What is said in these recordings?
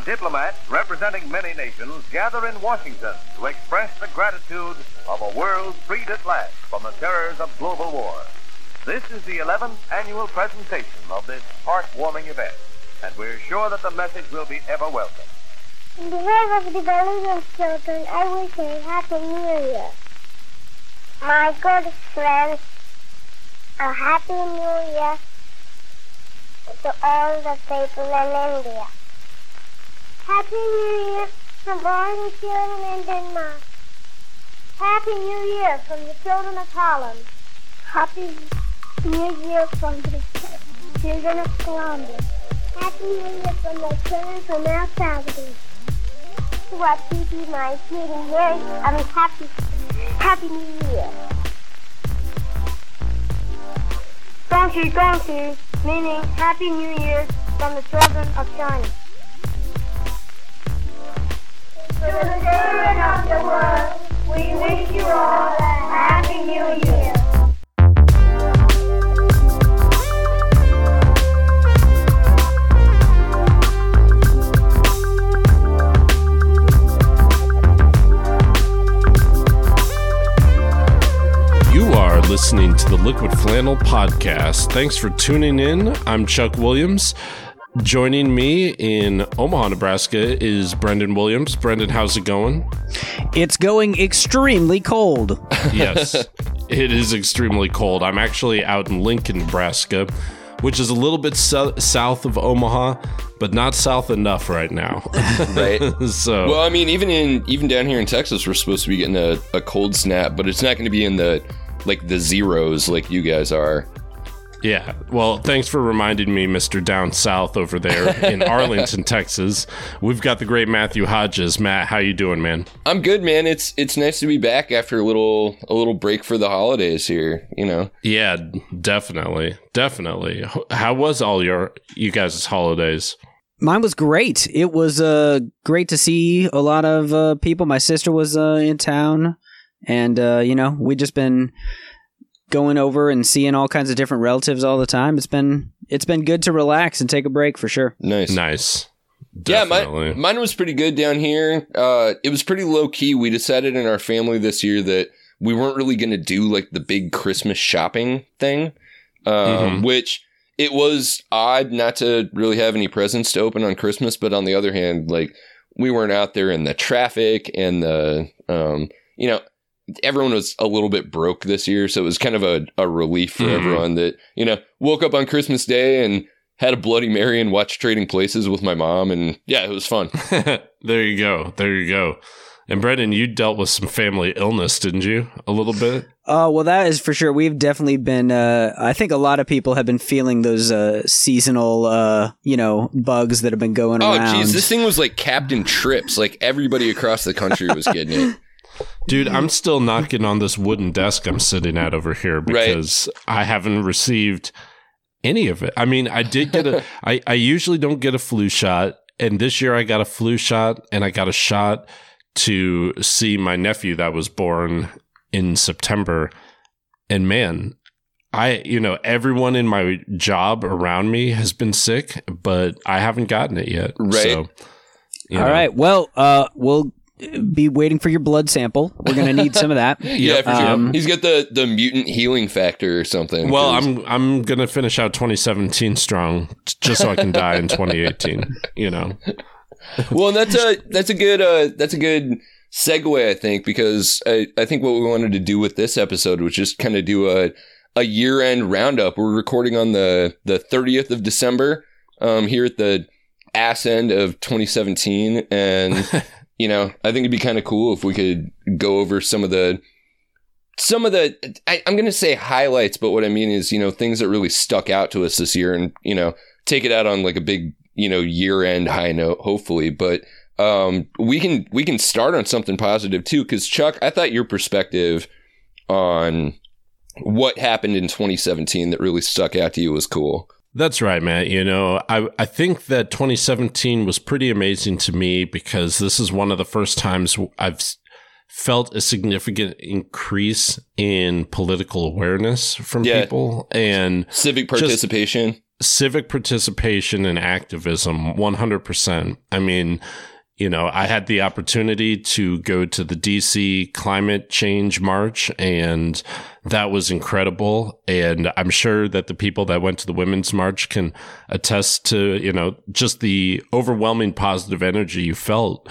of diplomats representing many nations gather in Washington to express the gratitude of a world freed at last from the terrors of global war. This is the 11th annual presentation of this heartwarming event, and we're sure that the message will be ever welcome. On behalf of the Bolivian children, I wish a Happy New Year. My good friends, a Happy New Year to all the people in India. Happy New Year from all the children in Denmark. Happy New Year from the children of Holland. Happy New Year from the children of Colombia. Happy New Year from the children from El Salvador. What people my sweetie Mary, I mean happy, happy New Year. Donkey, donkey, meaning Happy New Year from the children of China. To the children of the world, we wish you all a Happy New Year. You are listening to the Liquid Flannel Podcast. Thanks for tuning in. I'm Chuck Williams. Joining me in Omaha, Nebraska is Brendan Williams. Brendan, how's it going? It's going extremely cold. Yes, it is extremely cold. I'm actually out in Lincoln, Nebraska, which is a little bit so- south of Omaha, but not south enough right now. right? so, Well, I mean, even in even down here in Texas, we're supposed to be getting a, a cold snap, but it's not going to be in the like the zeros like you guys are. Yeah. Well, thanks for reminding me, Mr. Down South over there in Arlington, Texas. We've got the great Matthew Hodges. Matt, how you doing, man? I'm good, man. It's it's nice to be back after a little a little break for the holidays here. You know, Yeah, definitely. Definitely. How was all your you guys' holidays? Mine was great. It was uh, great to see a lot of uh, people. My sister was uh, in town, and uh, you know we just been going over and seeing all kinds of different relatives all the time. It's been it's been good to relax and take a break for sure. nice. Nice. Yeah, Definitely. mine, mine was pretty good down here. Uh, it was pretty low key. We decided in our family this year that we weren't really going to do like the big Christmas shopping thing, um, Mhm. which it was odd not to really have any presents to open on Christmas. But on the other hand, like we weren't out there in the traffic and the, um, you know, everyone was a little bit broke this year. So it was kind of a, a relief for Mhm. everyone that, you know, woke up on Christmas Day and had a Bloody Mary and watched Trading Places with my mom. And yeah, it was fun. there you go. There you go. And Brendan, you dealt with some family illness, didn't you? A little bit? Uh, well, that is for sure. We've definitely been. Uh, I think a lot of people have been feeling those uh, seasonal, uh, you know, bugs that have been going Oh, around. Oh, geez, this thing was like Captain Trips. Like everybody across the country was getting it. Dude, I'm still knocking on this wooden desk I'm sitting at over here because I haven't received any of it. I mean, I did get a I, I usually don't get a flu shot, and this year I got a flu shot and I got a shot to see my nephew that was born in September. And man, I you know, everyone in my job around me has been sick, but I haven't gotten it yet. Right. So, you All know. right. Well, uh, we'll be waiting for your blood sample. We're gonna need some of that. Yeah, for sure. Um, He's got the the mutant healing factor or something. Well, 'cause- I'm I'm gonna finish out 2017 strong, just so I can die in 2018. You know, well, and that's a that's a good uh that's a good segue, I think, because I I think what we wanted to do with this episode was just kind of do a a year end roundup. We're recording on the the 30th of December, um, here at the ass end of 2017, and you know, I think it'd be kind of cool if we could go over some of the some of the I, I'm gonna say highlights, but what I mean is, you know, things that really stuck out to us this year and, you know, take it out on like a big, you know, year end high note, hopefully. But um we can we can start on something positive too, because Chuck, I thought your perspective on what happened in 2017 that really stuck out to you was cool. That's right, Matt. You know, I I think that 2017 was pretty amazing to me because this is one of the first times I've felt a significant increase in political awareness from Yeah. people and Civic participation. civic participation and activism 100%. I mean, you know, I had the opportunity to go to the DC climate change march and that was incredible and I'm sure that the people that went to the women's march can attest to, you know, just the overwhelming positive energy you felt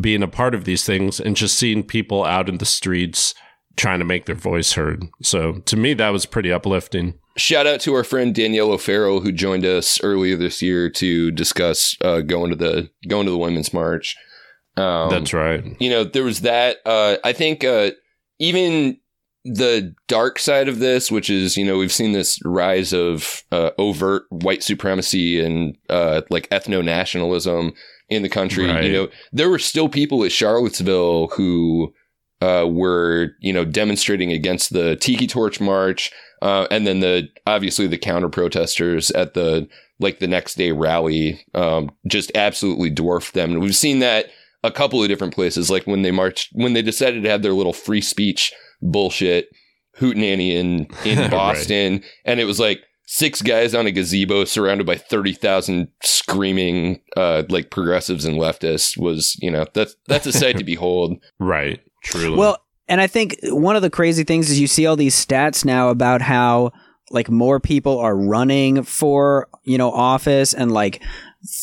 being a part of these things and just seeing people out in the streets trying to make their voice heard. So to me that was pretty uplifting. Shout out to our friend Danielle O'Farrell who joined us earlier this year to discuss uh, going to the going to the women's march. Um, That's right. you know there was that. Uh, I think uh, even the dark side of this, which is you know we've seen this rise of uh, overt white supremacy and uh, like ethno nationalism in the country. Right. You know there were still people at Charlottesville who uh, were you know demonstrating against the Tiki Torch March, uh, and then the obviously the counter protesters at the like the next day rally um, just absolutely dwarfed them. And we've seen that a couple of different places, like when they marched when they decided to have their little free speech bullshit hootenanny in in Right. Boston, and it was like. Six guys on a gazebo surrounded by 30,000 screaming, uh, like progressives and leftists was, you know, that's, that's a sight to behold. Right. Truly. Well, and I think one of the crazy things is you see all these stats now about how like more people are running for, you know, office and like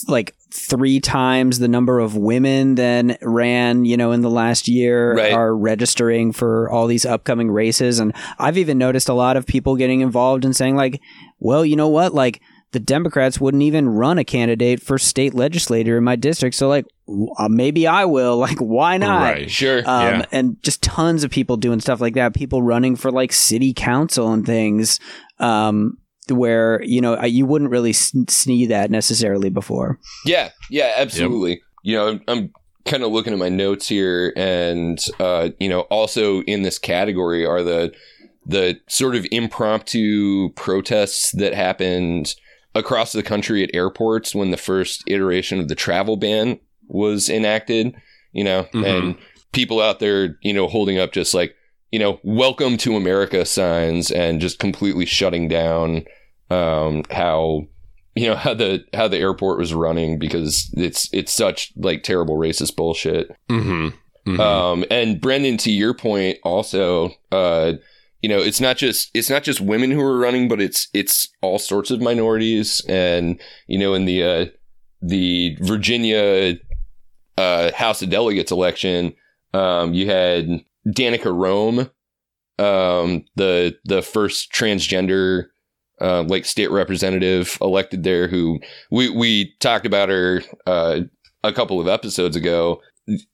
like three times the number of women than ran, you know, in the last year Right. are registering for all these upcoming races and I've even noticed a lot of people getting involved and saying like, well, you know what? Like the Democrats wouldn't even run a candidate for state legislator in my district. So like w- uh, maybe I will. Like why not? right. Sure. um, Yeah. and just tons of people doing stuff like that. People running for like city council and things, um, where you know you wouldn't really s- see that necessarily before. Yeah, yeah, absolutely. You know, I'm, I'm kind of looking at my notes here, and uh, you know, also in this category are the the sort of impromptu protests that happened across the country at airports when the first iteration of the travel ban was enacted. You know, Mhm. and people out there, you know, holding up just like you know, "Welcome to America" signs and just completely shutting down um, how you know how the how the airport was running because it's it's such like terrible racist bullshit. Mm-hmm. Mhm. Um, and Brendan, to your point, also, uh, you know, it's not just it's not just women who are running, but it's it's all sorts of minorities. And you know, in the uh, the Virginia uh, House of Delegates election, um, you had Danica Roem, um, the the first transgender uh, like state representative elected there, who we we talked about her uh, a couple of episodes ago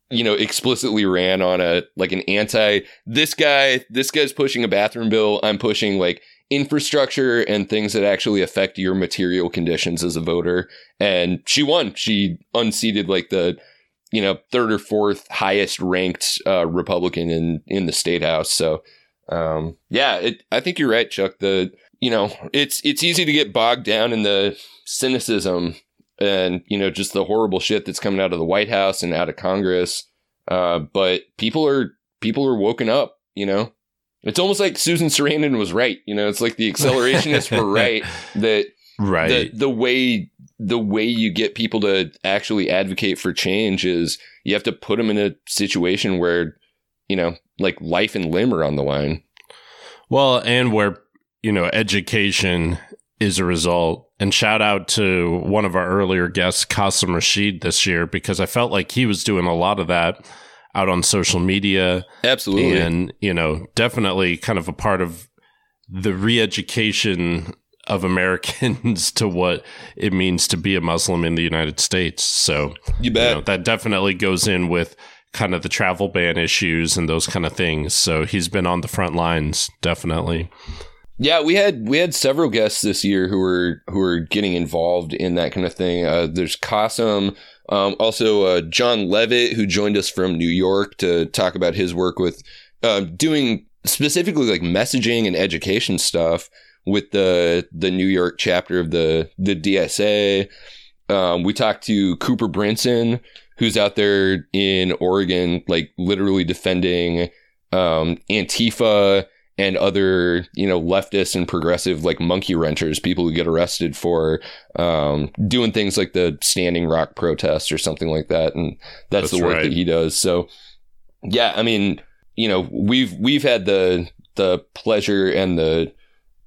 you know explicitly ran on a like an anti this guy this guy's pushing a bathroom bill. I'm pushing like infrastructure and things that actually affect your material conditions as a voter. And she won. She unseated like the you know third or fourth highest ranked uh, republican in in the state house. So um yeah it, i think you're right chuck the you know it's it's easy to get bogged down in the cynicism and you know just the horrible shit that's coming out of the White House and out of Congress. Uh, but people are people are woken up. You know, it's almost like Susan Sarandon was right. You know, it's like the accelerationists were right that right. the the way the way you get people to actually advocate for change is you have to put them in a situation where you know like life and limb are on the line. Well, and where, you know, education is a result. And shout out to one of our earlier guests, Qasim Rashid, this year, because I felt like he was doing a lot of that out on social media Absolutely. and, you know, definitely kind of a part of the re education of Americans to what it means to be a Muslim in the United States. So, you you bet. know, that definitely goes in with kind of the travel ban issues and those kind of things. So he's been on the front lines, definitely. Yeah, we had we had several guests this year who were who were getting involved in that kind of thing. Uh, there's Qasim, um, also uh, John Levitt, who joined us from New York to talk about his work with uh, doing specifically like messaging and education stuff with the the New York chapter of the the DSA. Um, we talked to Cooper Brinson, who's out there in Oregon, like literally defending um, Antifa and other, you know, leftist and progressive like monkey wrenchers, people who get arrested for um, doing things like the Standing Rock protest or something like that. And that's, That's the work right. that he does. So, yeah, I mean, you know, we've we've had the the pleasure and the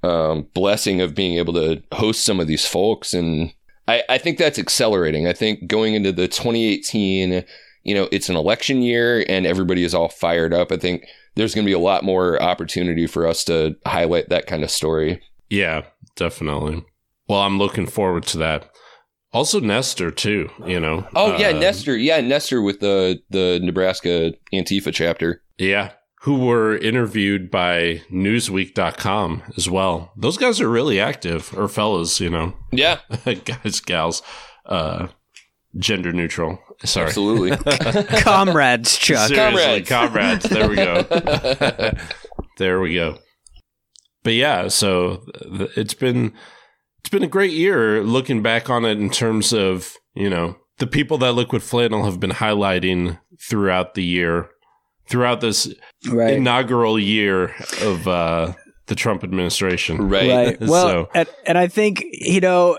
um, blessing of being able to host some of these folks, and I, I think that's accelerating. I think going into the 2018, you know, it's an election year and everybody is all fired up. I think there's going to be a lot more opportunity for us to highlight that kind of story. Yeah, definitely. Well, I'm looking forward to that. Also, Nestor too. You know. Oh yeah, Uh, Nestor. Yeah, Nestor with the the Nebraska Antifa chapter. Yeah, who were interviewed by Newsweek.com as well. Those guys are really active, or fellas, you know, Yeah, guys, gals, uh, gender neutral. Sorry, absolutely. Comrades, Chuck. Seriously, Comrades. comrades. There we go. there we go. But yeah, so th- it's been it's been a great year looking back on it in terms of you know the people that Liquid Flannel have been highlighting throughout the year, throughout this Right. inaugural year of uh, the Trump administration. right. Right. Well, So- and, and I think you know,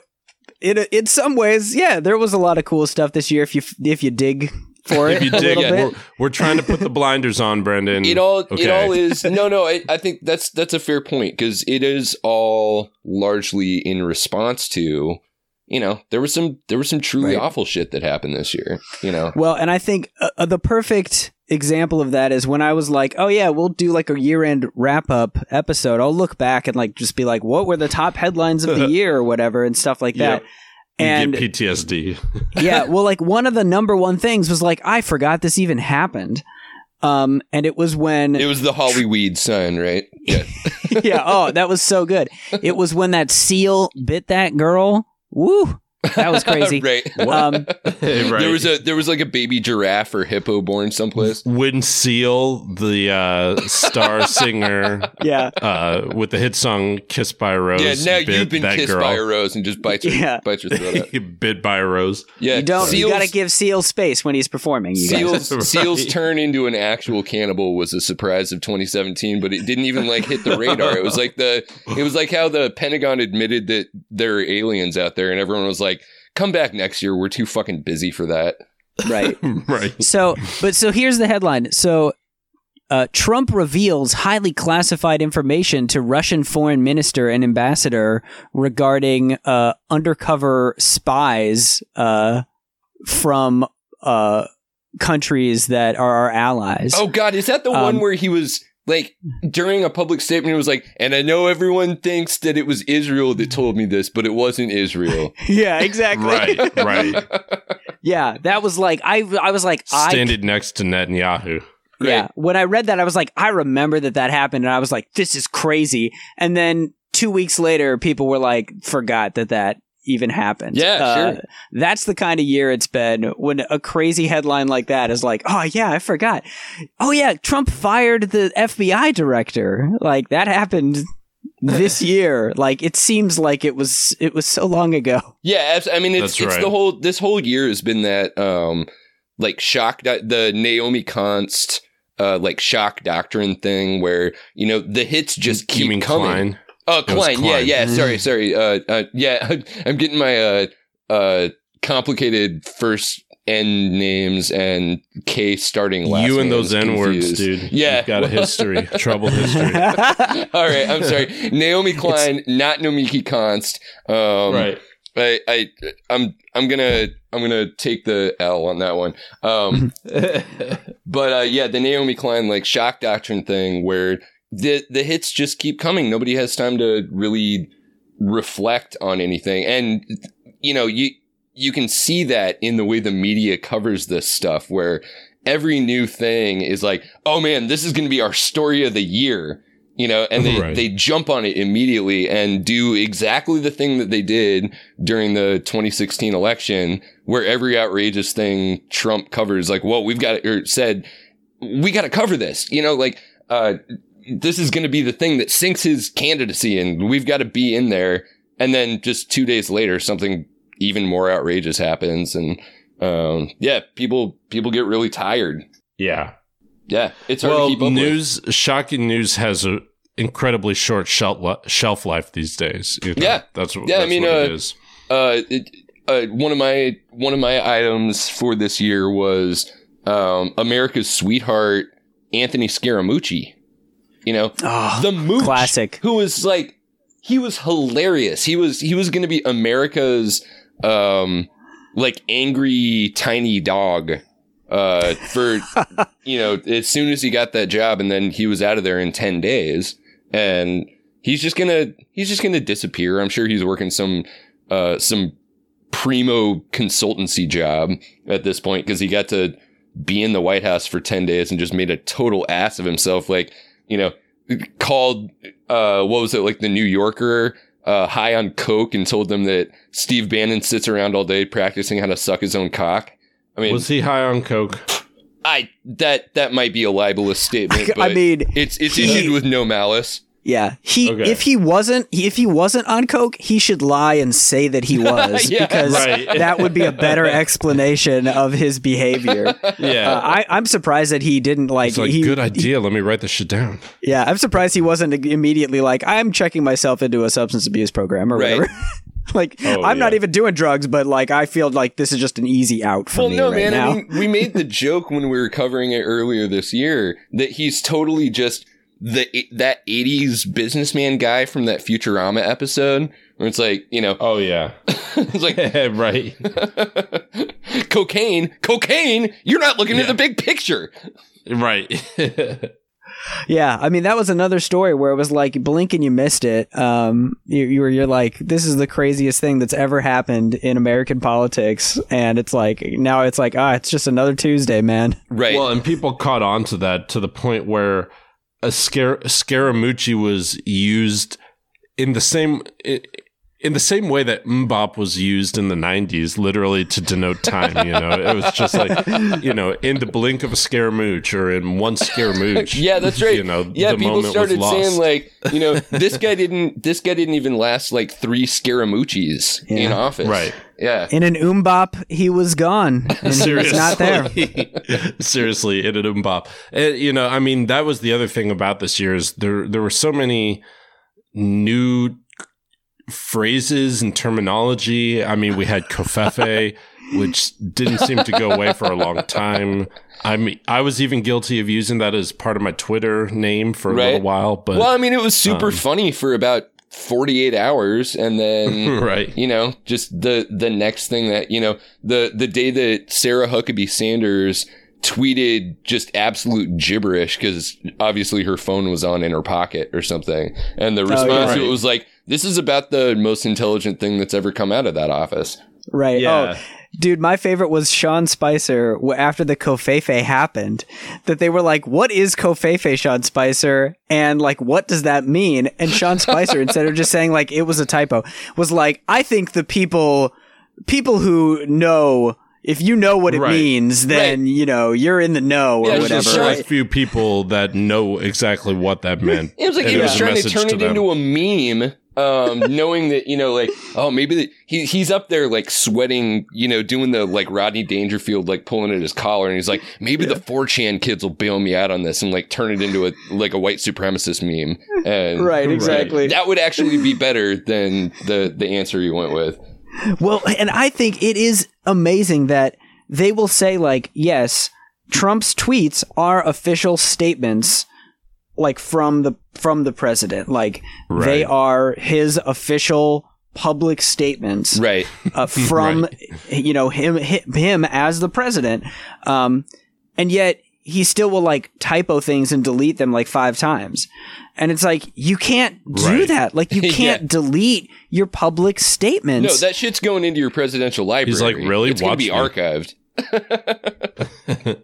in in some ways, yeah, there was a lot of cool stuff this year. If you if you dig for it, If it you a dig, little we're, we're trying to put the blinders on, Brendan. it all it all is no no I, I think that's that's a fair point because it is all largely in response to you know there was some there was some truly Right. awful shit that happened this year you know Well, and I think uh, uh, the perfect example of that is when I was like, "Oh yeah, we'll do like a year-end wrap-up episode." I'll look back and like just be like, "What were the top headlines of the year or whatever?" and stuff like that. Yep. And get PTSD. yeah, well, like one of the number one things was like, I forgot this even happened. Um, and it was when it was the Hollyweed sign right yeah yeah, oh, that was so good. It was when that seal bit that girl. Woo, that was crazy. right Um, right. there was a there was like a baby giraffe or hippo born someplace When Seal, the uh, star singer yeah, uh, with the hit song "Kissed by a Rose," yeah now you've been kissed girl. by a rose and just bites your Yeah. bites your throat out. bit by a rose. yeah you don't. You got to give Seal space when he's performing. You. Seals Right. Seals turn into an actual cannibal was a surprise of 2017, but it didn't even like hit the radar. It was like the it was like how the Pentagon admitted that there are aliens out there, and everyone was like, "Come back next year. We're too fucking busy for that." right. right. So, but so here's the headline. So, uh, Trump reveals highly classified information to Russian foreign minister and ambassador regarding uh, undercover spies uh, from uh, countries that are our allies. Oh God, is that the one Um, where he was like during a public statement? it was like, "And I know everyone thinks that it was Israel that told me this, but it wasn't Israel." yeah, exactly. Right. Right. Yeah, that was like I. I was like I Standing next to Netanyahu. Yeah. When I read that, I was like, I remember that that happened, and I was like, this is crazy. And then two weeks later, people were like, forgot that that even happened. Yeah, Uh, sure. That's the kind of year it's been when a crazy headline like that is like, oh yeah, I forgot. Oh yeah, Trump fired the FBI director. Like that happened this year. Like it seems like it was it was so long ago. Yeah, I mean it's That's it's right. the whole this whole year has been that um like shock the Naomi Const uh like shock doctrine thing where you know the hits just keep coming. Klein? Oh, It Klein. Yeah, Klein. yeah. Sorry, sorry. Uh, uh yeah, I'm getting my uh uh complicated first end names and K starting last you and those N words, dude. Yeah. You've got a history, troubled history. All right, I'm sorry. Naomi Klein, not Nomiki Const. Um, I, I, I'm, I'm gonna, I'm gonna take the L on that one. Um, but uh, yeah, the Naomi Klein like shock doctrine thing, where the the hits just keep coming. Nobody has time to really reflect on anything, and you know, you you can see that in the way the media covers this stuff, where every new thing is like, oh man, this is gonna be our story of the year. You know, and they, Right. they jump on it immediately and do exactly the thing that they did during the 2016 election, where every outrageous thing Trump covers, like, well, we've got or said, we got to cover this. You know, like, uh, this is going to be the thing that sinks his candidacy, and we've got to be in there. And then just two days later, something even more outrageous happens, and um, yeah, people people get really tired. Yeah, yeah, it's hard well, to keep up news. with. Shocking news has a incredibly short shelf shelf life these days. you know? Yeah. that's what. Yeah, I mean, what uh, is. Uh, it, uh, one of my one of my items for this year was um, America's sweetheart Anthony Scaramucci. You know, Oh, the mooch, classic. who was like he was hilarious. He was he was going to be America's um like angry tiny dog uh for you know as soon as he got that job and then he was out of there in 10 days and he's just going to he's just going to disappear. I'm sure he's working some uh some primo consultancy job at this point because he got to be in the White House for 10 days and just made a total ass of himself like you know called uh what was it like the New Yorker uh high on coke and told them that Steve Bannon sits around all day practicing how to suck his own cock. I mean Was he high on coke? I that that might be a libelous statement I mean, it's it's he- issued with no malice. Yeah, he Okay. if he wasn't if he wasn't on coke, he should lie and say that he was Yeah. because Right. that would be a better explanation of his behavior. Yeah, Uh, I, I'm surprised that he didn't like. it's like he, good idea. Let me write this shit down. Yeah, I'm surprised he wasn't immediately like, I'm checking myself into a substance abuse program or Right. whatever. like, Oh, I'm not even doing drugs, but like, I feel like this is just an easy out for Well, me no, right man. now. I mean, we made the joke when we were covering it earlier this year that he's totally just the that '80s businessman guy from that Futurama episode, where it's like, you know, Oh yeah, it's like right. cocaine, cocaine. You're not looking at the big picture. Right. yeah, I mean, that was another story where it was like, blink and you missed it. Um, you, you were, you're like, this is the craziest thing that's ever happened in American politics, and it's like now it's like, ah, it's just another Tuesday, man. Right. Well, and people caught on to that to the point where a scare Scaramucci was used in the same in the same way that MMMBop was used in the 90s literally to denote time you know it was just like you know in the blink of a Scaramucci or in one Scaramucci yeah, that's right. you know yeah, the people started was saying like, you know, this guy didn't this guy didn't even last like three Scaramucci's in Yeah. office. Right. Yeah. In an MMMBop, he was gone. And he was not there. Seriously, it had MMMBop And, you know, I mean, that was the other thing about this year is there there were so many new phrases and terminology. I mean, we had covfefe, which didn't seem to go away for a long time. I mean, I was even guilty of using that as part of my Twitter name for a Right. little while, but well, I mean, it was super um, funny for about 48 hours and then right. you know, just the the next thing that, you know, the the day that Sarah Huckabee Sanders tweeted just absolute gibberish because obviously her phone was on in her pocket or something. And the response yeah. to it Right. was like, this is about the most intelligent thing that's ever come out of that office. Right. Yeah. Oh, dude, my favorite was Sean Spicer after the Covfefe happened. That they were like, "What is Covfefe, Sean Spicer?" And like, what does that mean? And Sean Spicer, instead of just saying like it was a typo, was like, "I think the people, people who know." If you know what it Right. means, then you know you're in the know or Yeah, There's whatever. a few people that know exactly what that meant. It was like And he was a trying to message turn it them. into a meme, um, knowing that you know, like, oh, maybe the, he he's up there like sweating, you know, doing the like Rodney Dangerfield, like pulling at his collar, and he's like, maybe the 4chan kids will bail me out on this and like turn it into a like a white supremacist meme, and right, exactly. that would actually be better than the the answer you went with. Well, and I think it is amazing that they will say like, yes, Trump's tweets are official statements like from the from the president. Like they are his official public statements Right. uh, from you know him him as the president. Um and yet he still will like typo things and delete them like five times. And it's like you can't do Right. that. Like you can't delete your public statements. No, that shit's going into your presidential library. He's like, really? It's going to be me. archived.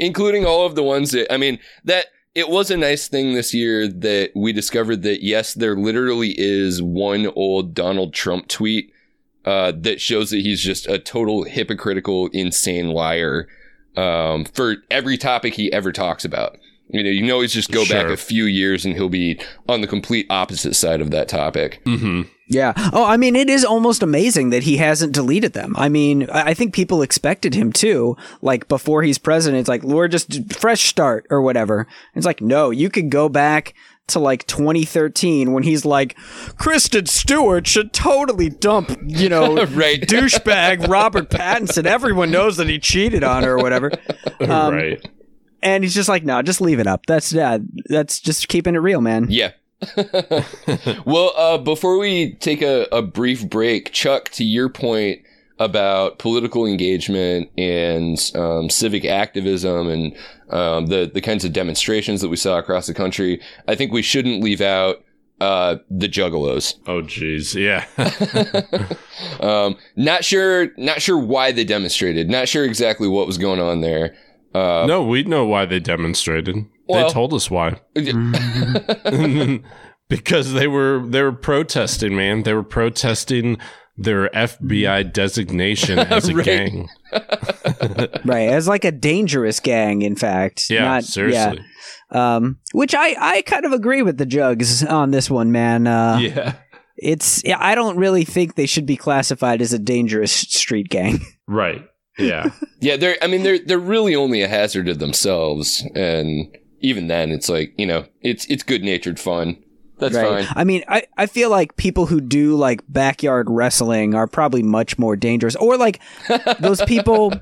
Including all of the ones that, I mean, that it was a nice thing this year that we discovered that, yes, there literally is one old Donald Trump tweet uh, that shows that he's just a total hypocritical, insane liar um, for every topic he ever talks about. You know, you can always just go back a few years and he'll be on the complete opposite side of that topic. hmm Yeah. Oh, I mean, it is almost amazing that he hasn't deleted them. I mean, I I think people expected him to. Like before he's president, it's like, Lord, just fresh start or whatever. It's like, no, you could go back to like 2013 when he's like, Kristen Stewart should totally dump, you know, Right. douchebag Robert Pattinson. Everyone knows that he cheated on her or whatever. Um, right. And he's just like, no, just leave it up. That's uh, that's just keeping it real, man. Yeah. well, uh, before we take a, a brief break, Chuck, to your point about political engagement and um, civic activism and um, the the kinds of demonstrations that we saw across the country, I think we shouldn't leave out uh, the Juggalos. Oh, geez. Yeah. Um, not sure, not sure why they demonstrated. Not sure exactly what was going on there. Uh, no, we know why they demonstrated. Well- they told us why. because they were they were protesting, man. They were protesting their FBI designation as a Right. gang. Right. As like a dangerous gang, in fact. Yeah, Not- seriously. Yeah. Um, which I, I kind of agree with the jugs on this one, man. Uh, Yeah. It's yeah, I don't really think they should be classified as a dangerous street gang. Right. Yeah. yeah, they're. I mean, they're they're really only a hazard to themselves, and even then, it's like you know, it's it's good natured fun. That's right. fine. I mean, I, I feel like people who do like backyard wrestling are probably much more dangerous. Or like those people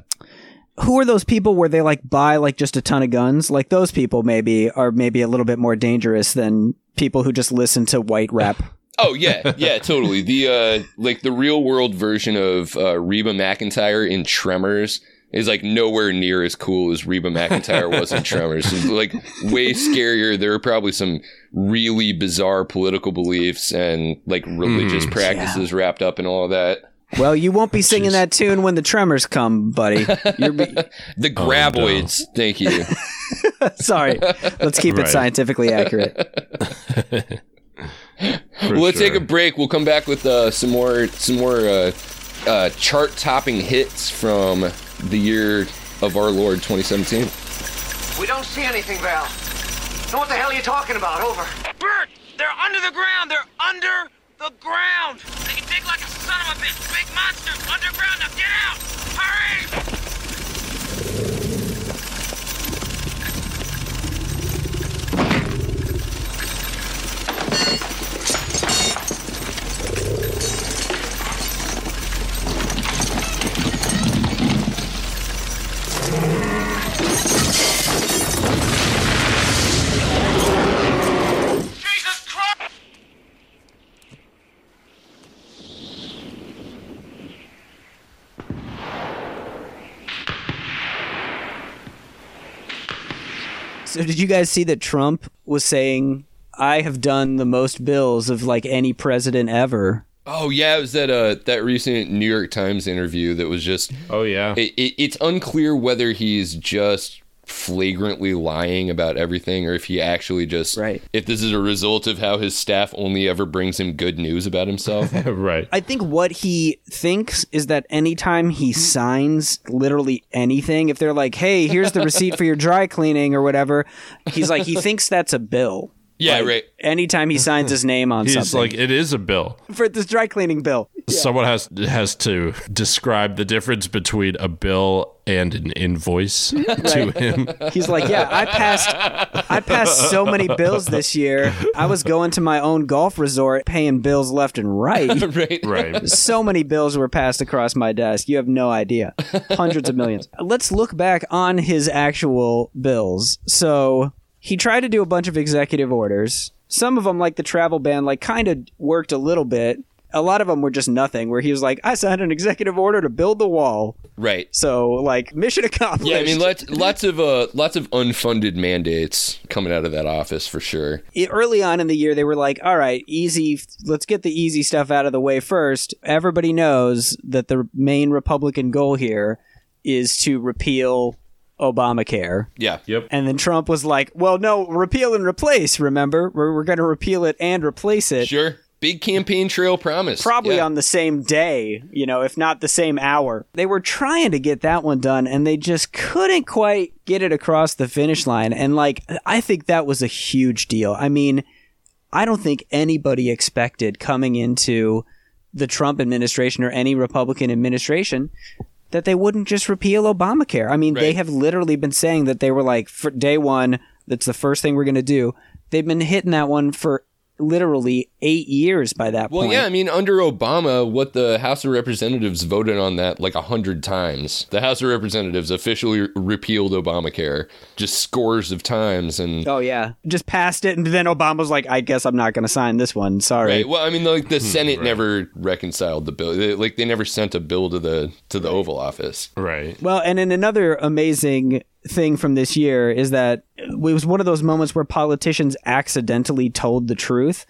who are those people where they like buy like just a ton of guns? Like those people maybe are maybe a little bit more dangerous than people who just listen to white rap. Oh yeah, yeah, totally. The uh like the real world version of uh, Reba McEntire in Tremors is like nowhere near as cool as Reba McEntire was in Tremors. It's like way scarier. There are probably some really bizarre political beliefs and like religious Mm, practices wrapped up in all of that. Well, you won't be singing that tune when the tremors come, buddy. You're be- The graboids, thank you. sorry. Let's keep it scientifically accurate. For well, let's sure. take a break. We'll come back with uh, some more some more uh, uh, chart topping hits from the year of our Lord 2017. We don't see anything, Val. Know what the hell are you talking about? Over. Bert, they're under the ground. They're under the ground. They can dig like a son of a bitch. Big monsters underground. Now get out. Hurry! So did you guys see that Trump was saying I have done the most bills of like any president ever? Oh yeah, it was that uh that recent New York Times interview that was just Oh yeah. it, it, it's unclear whether he's just flagrantly lying about everything or if he actually just Right. if this is a result of how his staff only ever brings him good news about himself. right. I think what he thinks is that anytime he signs literally anything, if they're like, "Hey, here's the receipt for your dry cleaning" or whatever, he's like he thinks that's a bill. Yeah, Like, right. Anytime he signs his name on He's something, like, it is a bill. for this dry cleaning bill. Someone has has to describe the difference between a bill and an invoice to him. He's like, yeah, I passed, I passed so many bills this year. I was going to my own golf resort, paying bills left and right. right. Right. so many bills were passed across my desk. You have no idea. Hundreds of millions. Let's look back on his actual bills. So he tried to do a bunch of executive orders. Some of them, like the travel ban, like kind of worked a little bit. A lot of them were just nothing. Where he was like, "I signed an executive order to build the wall." Right. So, like, mission accomplished. Yeah, I mean lots lots of uh lots of unfunded mandates coming out of that office for sure. it- early on in the year they were like all right easy let's get the easy stuff out of the way first everybody knows that the main republican goal here is to repeal obamacare Yeah. Yep. and then trump was like well no repeal and replace remember we're, we're going to repeal it and replace it Sure. big campaign trail promise. probably Yeah. on the same day, you know, if not the same hour. They were trying to get that one done and they just couldn't quite get it across the finish line. And like, I think that was a huge deal. I mean, I don't think anybody expected coming into the Trump administration or any Republican administration that they wouldn't just repeal Obamacare. I mean, they have literally been saying that they were like, for day one, that's the first thing we're going to do. They've been hitting that one for literally eight years by that Well, point. Well, yeah, I mean, under Obama, what the House of Representatives voted on that like a hundred times. The House of Representatives officially repealed Obamacare just scores of times, and Oh yeah, just passed it, and then Obama's like, "I guess I'm not going to sign this one. Sorry." Right. Well, I mean, like the hmm. Senate never reconciled the bill. They- Like they never sent a bill to the to the Oval Office. Right. Well, and in another amazing thing from this year is that it was one of those moments where politicians accidentally told the truth,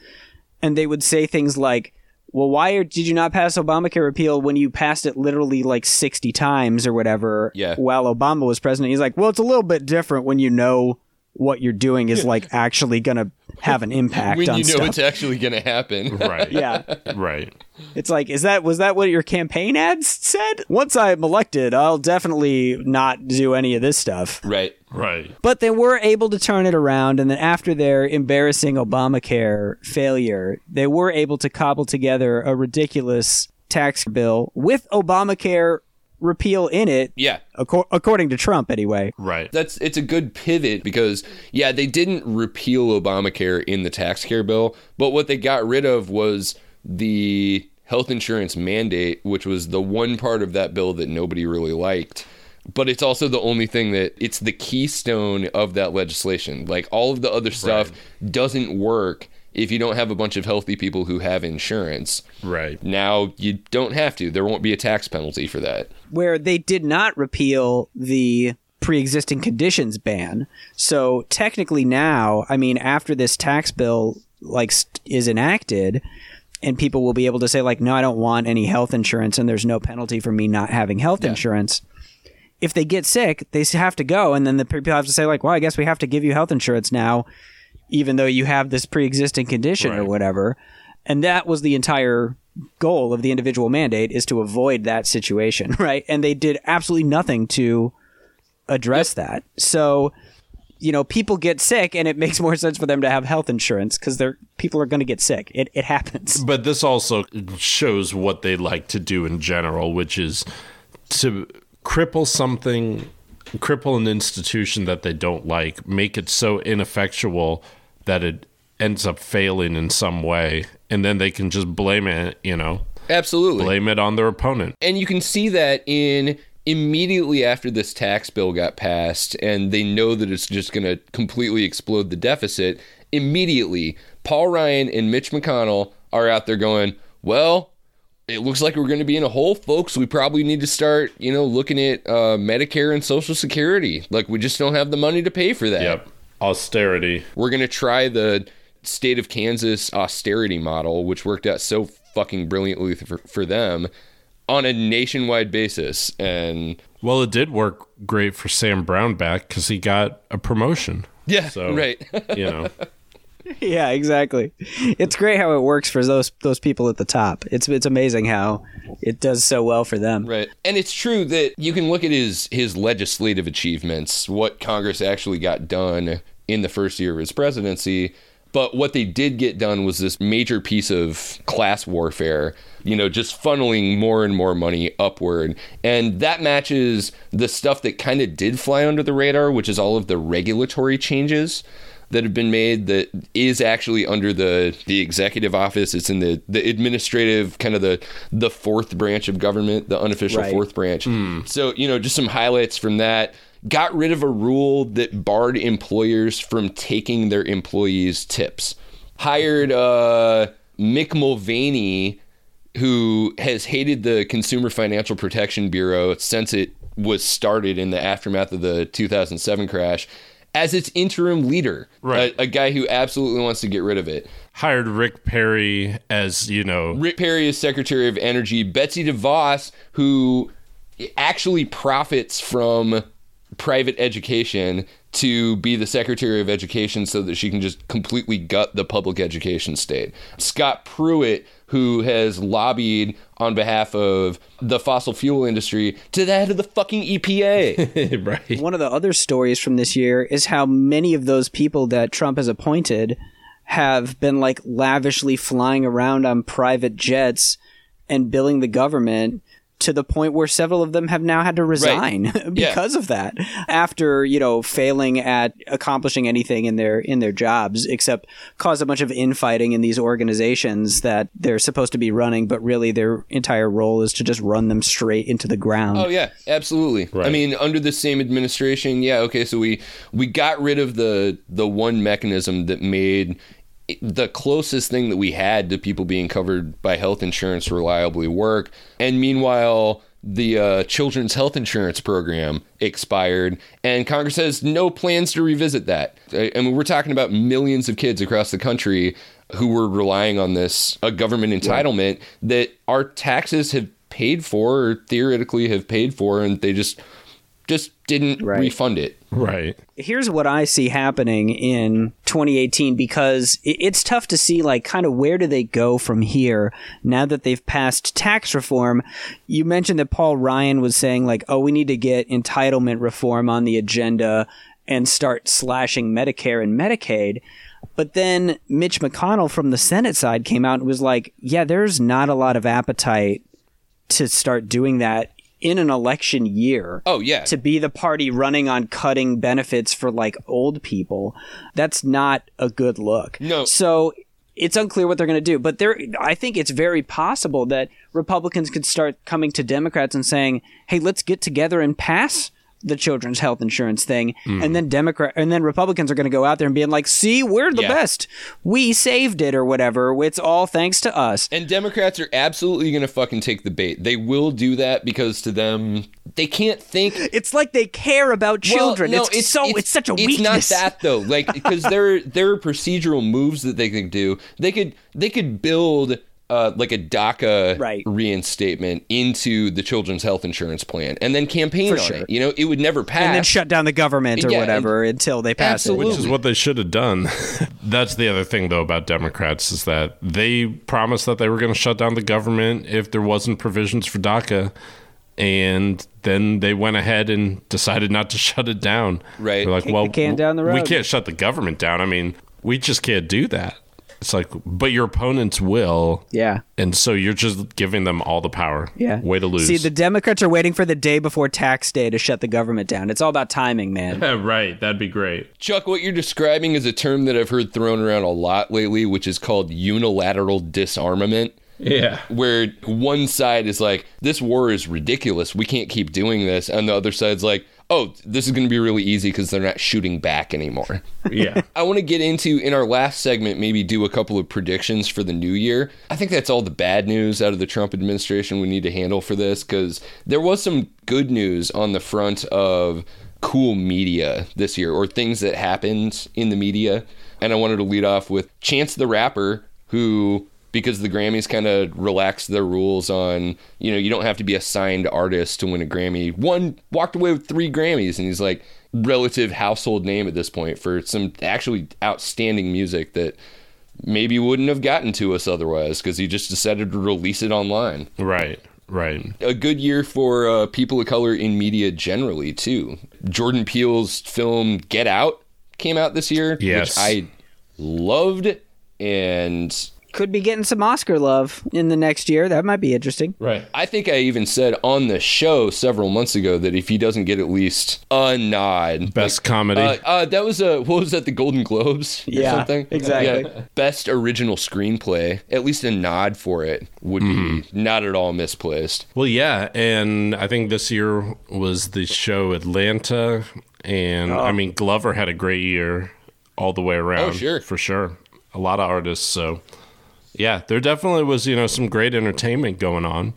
and they would say things like, "Well, why are, did you not pass Obamacare repeal when you passed it literally like 60 times or whatever?" Yeah. While Obama was president, he's like, "Well, it's a little bit different when you know." What you're doing is like actually gonna have an impact When on you know stuff. it's actually going to happen. Right. yeah, Right. It's like, is that was that what your campaign ads said? Once I'm elected, I'll definitely not do any of this stuff. Right. Right. But they were able to turn it around, and then after their embarrassing Obamacare failure, they were able to cobble together a ridiculous tax bill with Obamacare repeal in it, Yeah. acco- according to Trump, anyway. Right. That's it's a good pivot because yeah, they didn't repeal Obamacare in the tax care bill, but what they got rid of was the health insurance mandate, which was the one part of that bill that nobody really liked. But it's also the only thing that it's the keystone of that legislation. Like all of the other stuff doesn't work if you don't have a bunch of healthy people who have insurance. Right. Now you don't have to. There won't be a tax penalty for that. where they did not repeal the pre-existing conditions ban. So technically now, I mean after this tax bill like st- is enacted and people will be able to say like no I don't want any health insurance and there's no penalty for me not having health insurance. If they get sick, they have to go and then the people have to say like, "Well, I guess we have to give you health insurance now even though you have this pre-existing condition or whatever." And that was the entire goal of the individual mandate is to avoid that situation, right? And they did absolutely nothing to address that. So, you know, people get sick and it makes more sense for them to have health insurance because they're people are going to get sick. It it happens. But this also shows what they like to do in general, which is to cripple something, cripple an institution that they don't like, make it so ineffectual that it ends up failing in some way, and then they can just blame it, you know, Absolutely. blame it on their opponent. And you can see that in immediately after this tax bill got passed and they know that it's just going to completely explode the deficit, immediately Paul Ryan and Mitch McConnell are out there going, "Well, it looks like we're going to be in a hole, folks. We probably need to start, you know, looking at uh, Medicare and Social Security. Like we just don't have the money to pay for that. Yep. Austerity. We're going to try the state of Kansas austerity model, which worked out so fucking brilliantly for, for them on a nationwide basis. And Well, it did work great for Sam Brownback because he got a promotion. yeah, So, right. You know, yeah, exactly. It's great how it works for those those people at the top. It's it's amazing how it does so well for them. Right. And it's true that you can look at his his legislative achievements, what Congress actually got done in the first year of his presidency. But what they did get done was this major piece of class warfare, you know, just funneling more and more money upward. And that matches the stuff that kind of did fly under the radar, which is all of the regulatory changes that have been made that is actually under the the executive office. It's in the the administrative kind of the the fourth branch of government, the unofficial Right. fourth branch. So you know, just some highlights from that. Got rid of a rule that barred employers from taking their employees tips. Hired uh, Mick Mulvaney, who has hated the Consumer Financial Protection Bureau since it was started in the aftermath of the 2007 crash, as its interim leader. Right. A, a guy who absolutely wants to get rid of it. hired Rick Perry as, you know, Rick Perry is Secretary of Energy. Betsy DeVos, who actually profits from private education, to be the Secretary of Education so that she can just completely gut the public education state. Scott Pruitt, who has lobbied on behalf of the fossil fuel industry to the head of the fucking EPA. right. One of the other stories from this year is how many of those people that Trump has appointed have been like lavishly flying around on private jets and billing the government to the point where several of them have now had to resign because of that. After you know failing at accomplishing anything in their in their jobs except cause a bunch of infighting in these organizations that they're supposed to be running but really their entire role is to just run them straight into the ground. Oh yeah, absolutely. I mean, under the same administration, yeah, okay, so we we got rid of the the one mechanism that made the closest thing that we had to people being covered by health insurance reliably work. And meanwhile, the uh, children's health insurance program expired, and Congress has no plans to revisit that. I I mean, we're talking about millions of kids across the country who were relying on this a government entitlement that our taxes have paid for, or theoretically have paid for, and they just just didn't Right. refund it. Right. here's what I see happening in 2018 because it's tough to see like kind of where do they go from here now that they've passed tax reform. You mentioned that Paul Ryan was saying like, "Oh, we need to get entitlement reform on the agenda and start slashing Medicare and Medicaid." But then Mitch McConnell from the Senate side came out and was like, "Yeah, there's not a lot of appetite to start doing that in an election year." Oh yeah, to be the party running on cutting benefits for like old people that's not a good look No. so it's unclear what they're going to do but there i think it's very possible that republicans could start coming to democrats and saying hey let's get together and pass the children's health insurance thing and hmm. then democrat and then republicans are going to go out there and being like see we're the Yeah. best we saved it or whatever it's all thanks to us And Democrats are absolutely going to fucking take the bait. They will do that because to them, they can't think. it's like they care about children Well, no, it's, so it's, such a it's weakness not that though. Like because there there are procedural moves that they could do. They could they could build uh, like a DACA Right. reinstatement into the children's health insurance plan, and then campaign For on sure. it. You know, it would never pass. and then shut down the government or Yeah, whatever until they pass Absolutely. it. Which is what they should have done. That's the other thing, though, about Democrats is that they promised that they were going to shut down the government if there wasn't provisions for DACA, and then they went ahead and decided not to shut it down. Right. They're like, Kick well, the can down the we can't shut the government down. I mean, we just can't do that. It's like, but your opponents will. Yeah. And so you're just giving them all the power. Yeah. Way to lose. See, the Democrats are waiting for the day before tax day to shut the government down. It's all about timing, man. right. That'd be great. Chuck, what you're describing is a term that I've heard thrown around a lot lately, which is called unilateral disarmament. Yeah. Where one side is like, this war is ridiculous. We can't keep doing this. And the other side's like, oh, this is going to be really easy because they're not shooting back anymore. Yeah. I want to get into, in our last segment, maybe do a couple of predictions for the new year. I think that's all the bad news out of the Trump administration we need to handle for this because there was some good news on the front of cool media this year or things that happened in the media. And I wanted to lead off with Chance the Rapper, who because the Grammys kind of relaxed their rules on, you know, you don't have to be a signed artist to win a Grammy. One walked away with three Grammys, and he's like relative household name at this point for some actually outstanding music that maybe wouldn't have gotten to us otherwise because he just decided to release it online. Right. Right. A good year for uh, people of color in media generally too. Jordan Peele's film Get Out came out this year, Yes. which I loved, and Could be getting some Oscar love in the next year. That might be interesting. Right. I think I even said on the show several months ago that if he doesn't get at least a nod, Best comedy. uh, uh, that was a what was that? The Golden Globes or Yeah, something. exactly. Yeah. Best original screenplay. At least a nod for it would be not at all misplaced. Well, yeah, and I think this year was the show Atlanta, and I mean Glover had a great year all the way around. Oh, sure. for sure. A lot of artists, so yeah, there definitely was you know some great entertainment going on.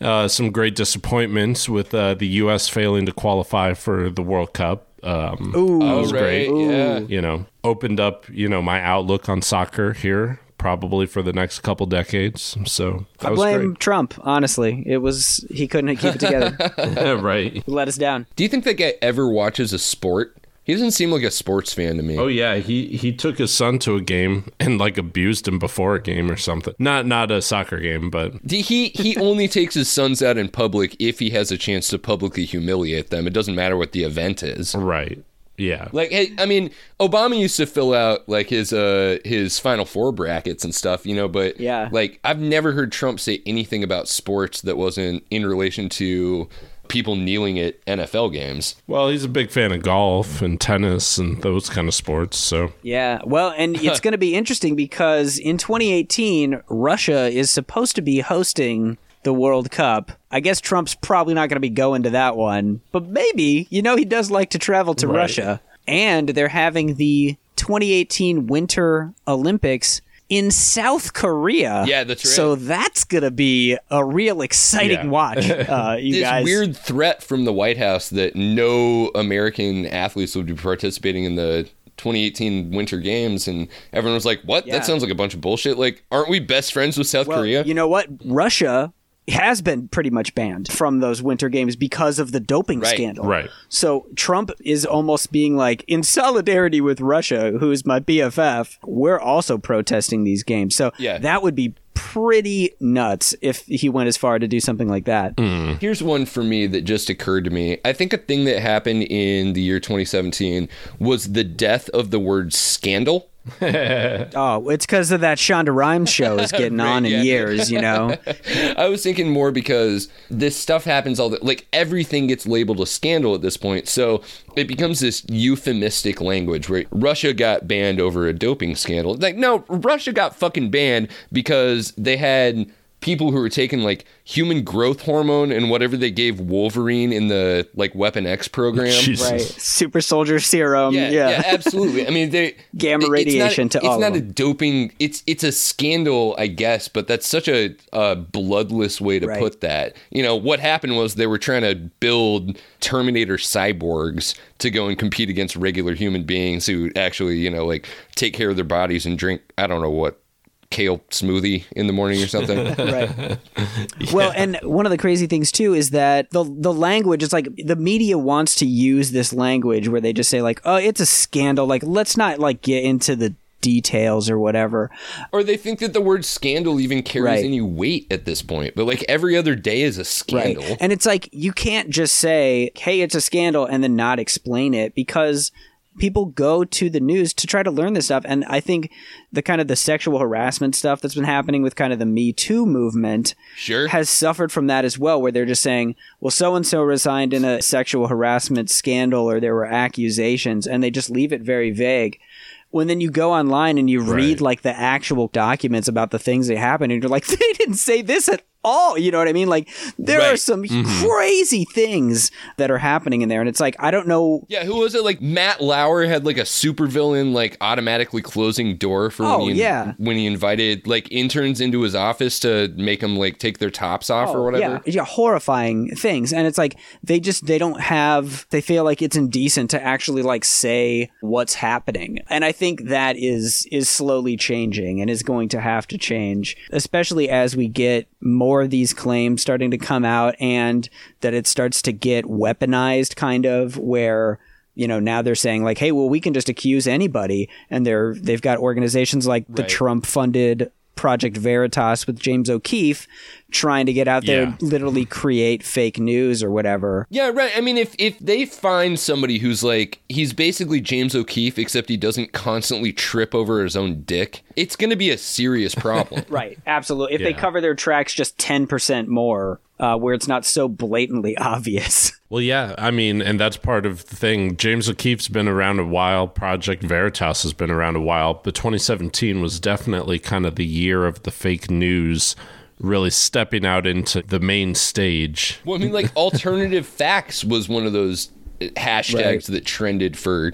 Uh, some great disappointments with uh, the U.S. failing to qualify for the World Cup. Um, Ooh. that was right, great. yeah. You know, opened up you know my outlook on soccer here probably for the next couple decades. So that I was blame Trump, honestly. It was he couldn't keep it together. right. Let us down. Do you think that guy ever watches a sport? He doesn't seem like a sports fan to me. Oh yeah, he he took his son to a game and like abused him before a game or something. Not not a soccer game, but he he only takes his sons out in public if he has a chance to publicly humiliate them. It doesn't matter what the event is. right. Yeah. Like, hey, I mean, Obama used to fill out like his uh his Final Four brackets and stuff, you know. But Yeah. like I've never heard Trump say anything about sports that wasn't in relation to people kneeling at NFL games. Well, he's a big fan of golf and tennis and those kind of sports. So Yeah, well, and it's going to be interesting because in 2018, Russia is supposed to be hosting the World Cup. I guess Trump's probably not going to be going to that one, but maybe, you know, he does like to travel to Right. Russia. And they're having the 2018 Winter Olympics in South Korea. Yeah, that's right. So that's going to be a real exciting Yeah. watch, uh, you this guys. weird threat from the White House that no American athletes would be participating in the 2018 Winter Games, and everyone was like, "What? Yeah. That sounds like a bunch of bullshit." Like, aren't we best friends with South Well, Korea? You know what? Russia has been pretty much banned from those winter games because of the doping Right. scandal. Right. So Trump is almost being like, in solidarity with Russia, who is my BFF, we're also protesting these games. So Yeah. that would be pretty nuts if he went as far to do something like that. Mm-hmm. Here's one for me that just occurred to me. I think a thing that happened in the year 2017 was the death of the word scandal. Oh, it's because of that Shonda Rhimes show is getting on in yeah. years, you know? I was thinking more because this stuff happens all the like everything gets labeled a scandal at this point. So it becomes this euphemistic language where Russia got banned over a doping scandal. Like no, Russia got fucking banned because they had people who were taking like human growth hormone and whatever they gave Wolverine in the like Weapon X program. Jesus. Right. Super soldier serum. Yeah, Yeah. yeah, absolutely. I mean, they Gamma it- radiation it's not, to it's all not of a them. doping. It's it's a scandal, I guess. But that's such a, a bloodless way to Right. put that. You know, what happened was they were trying to build Terminator cyborgs to go and compete against regular human beings who actually, you know, like take care of their bodies and drink. I don't know what kale smoothie in the morning or something. right. Well, and one of the crazy things too is that the the language it's like the media wants to use this language where they just say like, "Oh, it's a scandal." Like, let's not like get into the details or whatever. or they think that the word scandal even carries Right. any weight at this point. But like every other day is a scandal. Right. And it's like you can't just say, "Hey, it's a scandal," and then not explain it because people go to the news to try to learn this stuff. And I think the kind of the sexual harassment stuff that's been happening with kind of the Me Too movement Sure. has suffered from that as well, where they're just saying, well, so and so resigned in a sexual harassment scandal or there were accusations, and they just leave it very vague. When then you go online and you read Right. like the actual documents about the things that happened, and you're like, they didn't say this at all. You know what I mean? Like there are Right. some mm-hmm. crazy things that are happening in there, and it's like I don't know. Yeah, who was it? Like Matt Lauer had like a supervillain like automatically closing door for Oh, when he yeah. when he invited like interns into his office to make them like take their tops off or whatever. Oh, Yeah, yeah, horrifying things, and it's like they just they don't have. They feel like it's indecent to actually like say what's happening, and I think that is is slowly changing and is going to have to change, especially as we get more of these claims starting to come out, and that it starts to get weaponized, kind of where you know now they're saying like hey well we can just accuse anybody. And they're they've got organizations like the trump funded project veritas with james o'keefe trying to get out there Yeah. literally create fake news or whatever Yeah, right. I mean, if if they find somebody who's like he's basically James O'Keefe, except he doesn't constantly trip over his own dick, it's going to be a serious problem. right absolutely if they cover their tracks just 10% more uh, where it's not so blatantly obvious Well, yeah, I mean, and that's part of the thing. James O'Keefe's been around a while. Project Veritas has been around a while, but 2017 was definitely kind of the year of the fake news really stepping out into the main stage. Well, I mean, like alternative facts was one of those hashtags Right. that trended for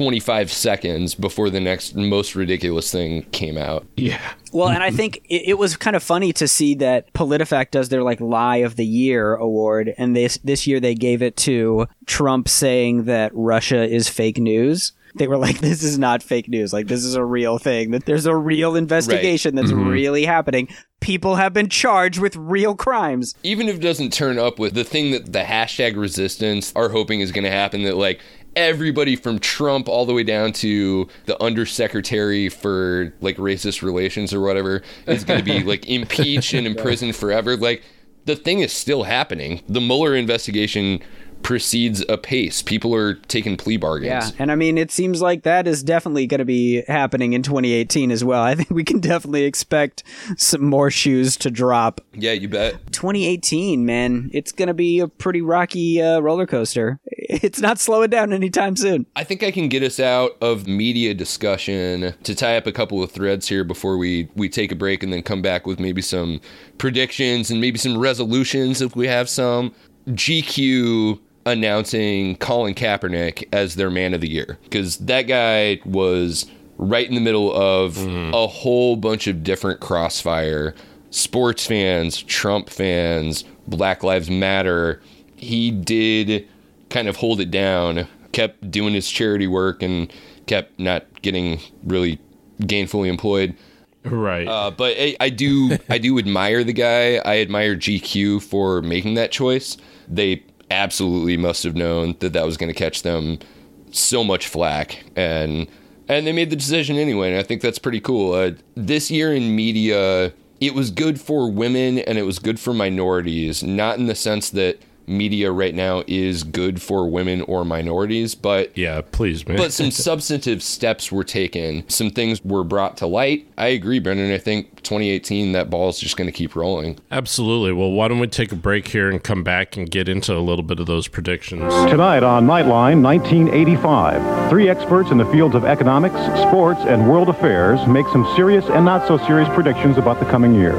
25 seconds before the next most ridiculous thing came out. Yeah. Well, and I think it, it was kind of funny to see that PolitiFact does their like Lie of the Year award, and this this year they gave it to Trump saying that Russia is fake news. They were like, "This is not fake news. Like this is a real thing. That there's a real investigation that's mm-hmm. really happening. People have been charged with real crimes." Even if it doesn't turn up with the thing that the hashtag resistance are hoping is going to happen, that like everybody from Trump all the way down to the undersecretary for like racist relations or whatever is going to be like impeached and imprisoned forever. Like the thing is still happening. The Mueller investigation proceeds apace. People are taking plea bargains. Yeah, and I mean, it seems like that is definitely going to be happening in 2018 as well. I think we can definitely expect some more shoes to drop. Yeah, you bet. 2018, man, it's going to be a pretty rocky uh, roller coaster. It's not slowing down anytime soon. I think I can get us out of media discussion to tie up a couple of threads here before we we take a break and then come back with maybe some predictions and maybe some resolutions if we have some. GQ announcing Colin Kaepernick as their man of the year because that guy was right in the middle of mm. a whole bunch of different crossfire sports fans, Trump fans, Black Lives Matter. He did kind of hold it down, kept doing his charity work, and kept not getting really gainfully employed. Right. Uh, but I, I do I do admire the guy. I admire GQ for making that choice. They absolutely must have known that that was going to catch them so much flack and and they made the decision anyway and i think that's pretty cool. Uh, this year in media it was good for women and it was good for minorities not in the sense that media right now is good for women or minorities, but yeah, please, man. but some substantive steps were taken. Some things were brought to light. I agree, Brendan. I think 2018 that ball is just going to keep rolling. Absolutely. Well, why don't we take a break here and come back and get into a little bit of those predictions tonight on Nightline 1985. Three experts in the fields of economics, sports, and world affairs make some serious and not so serious predictions about the coming year.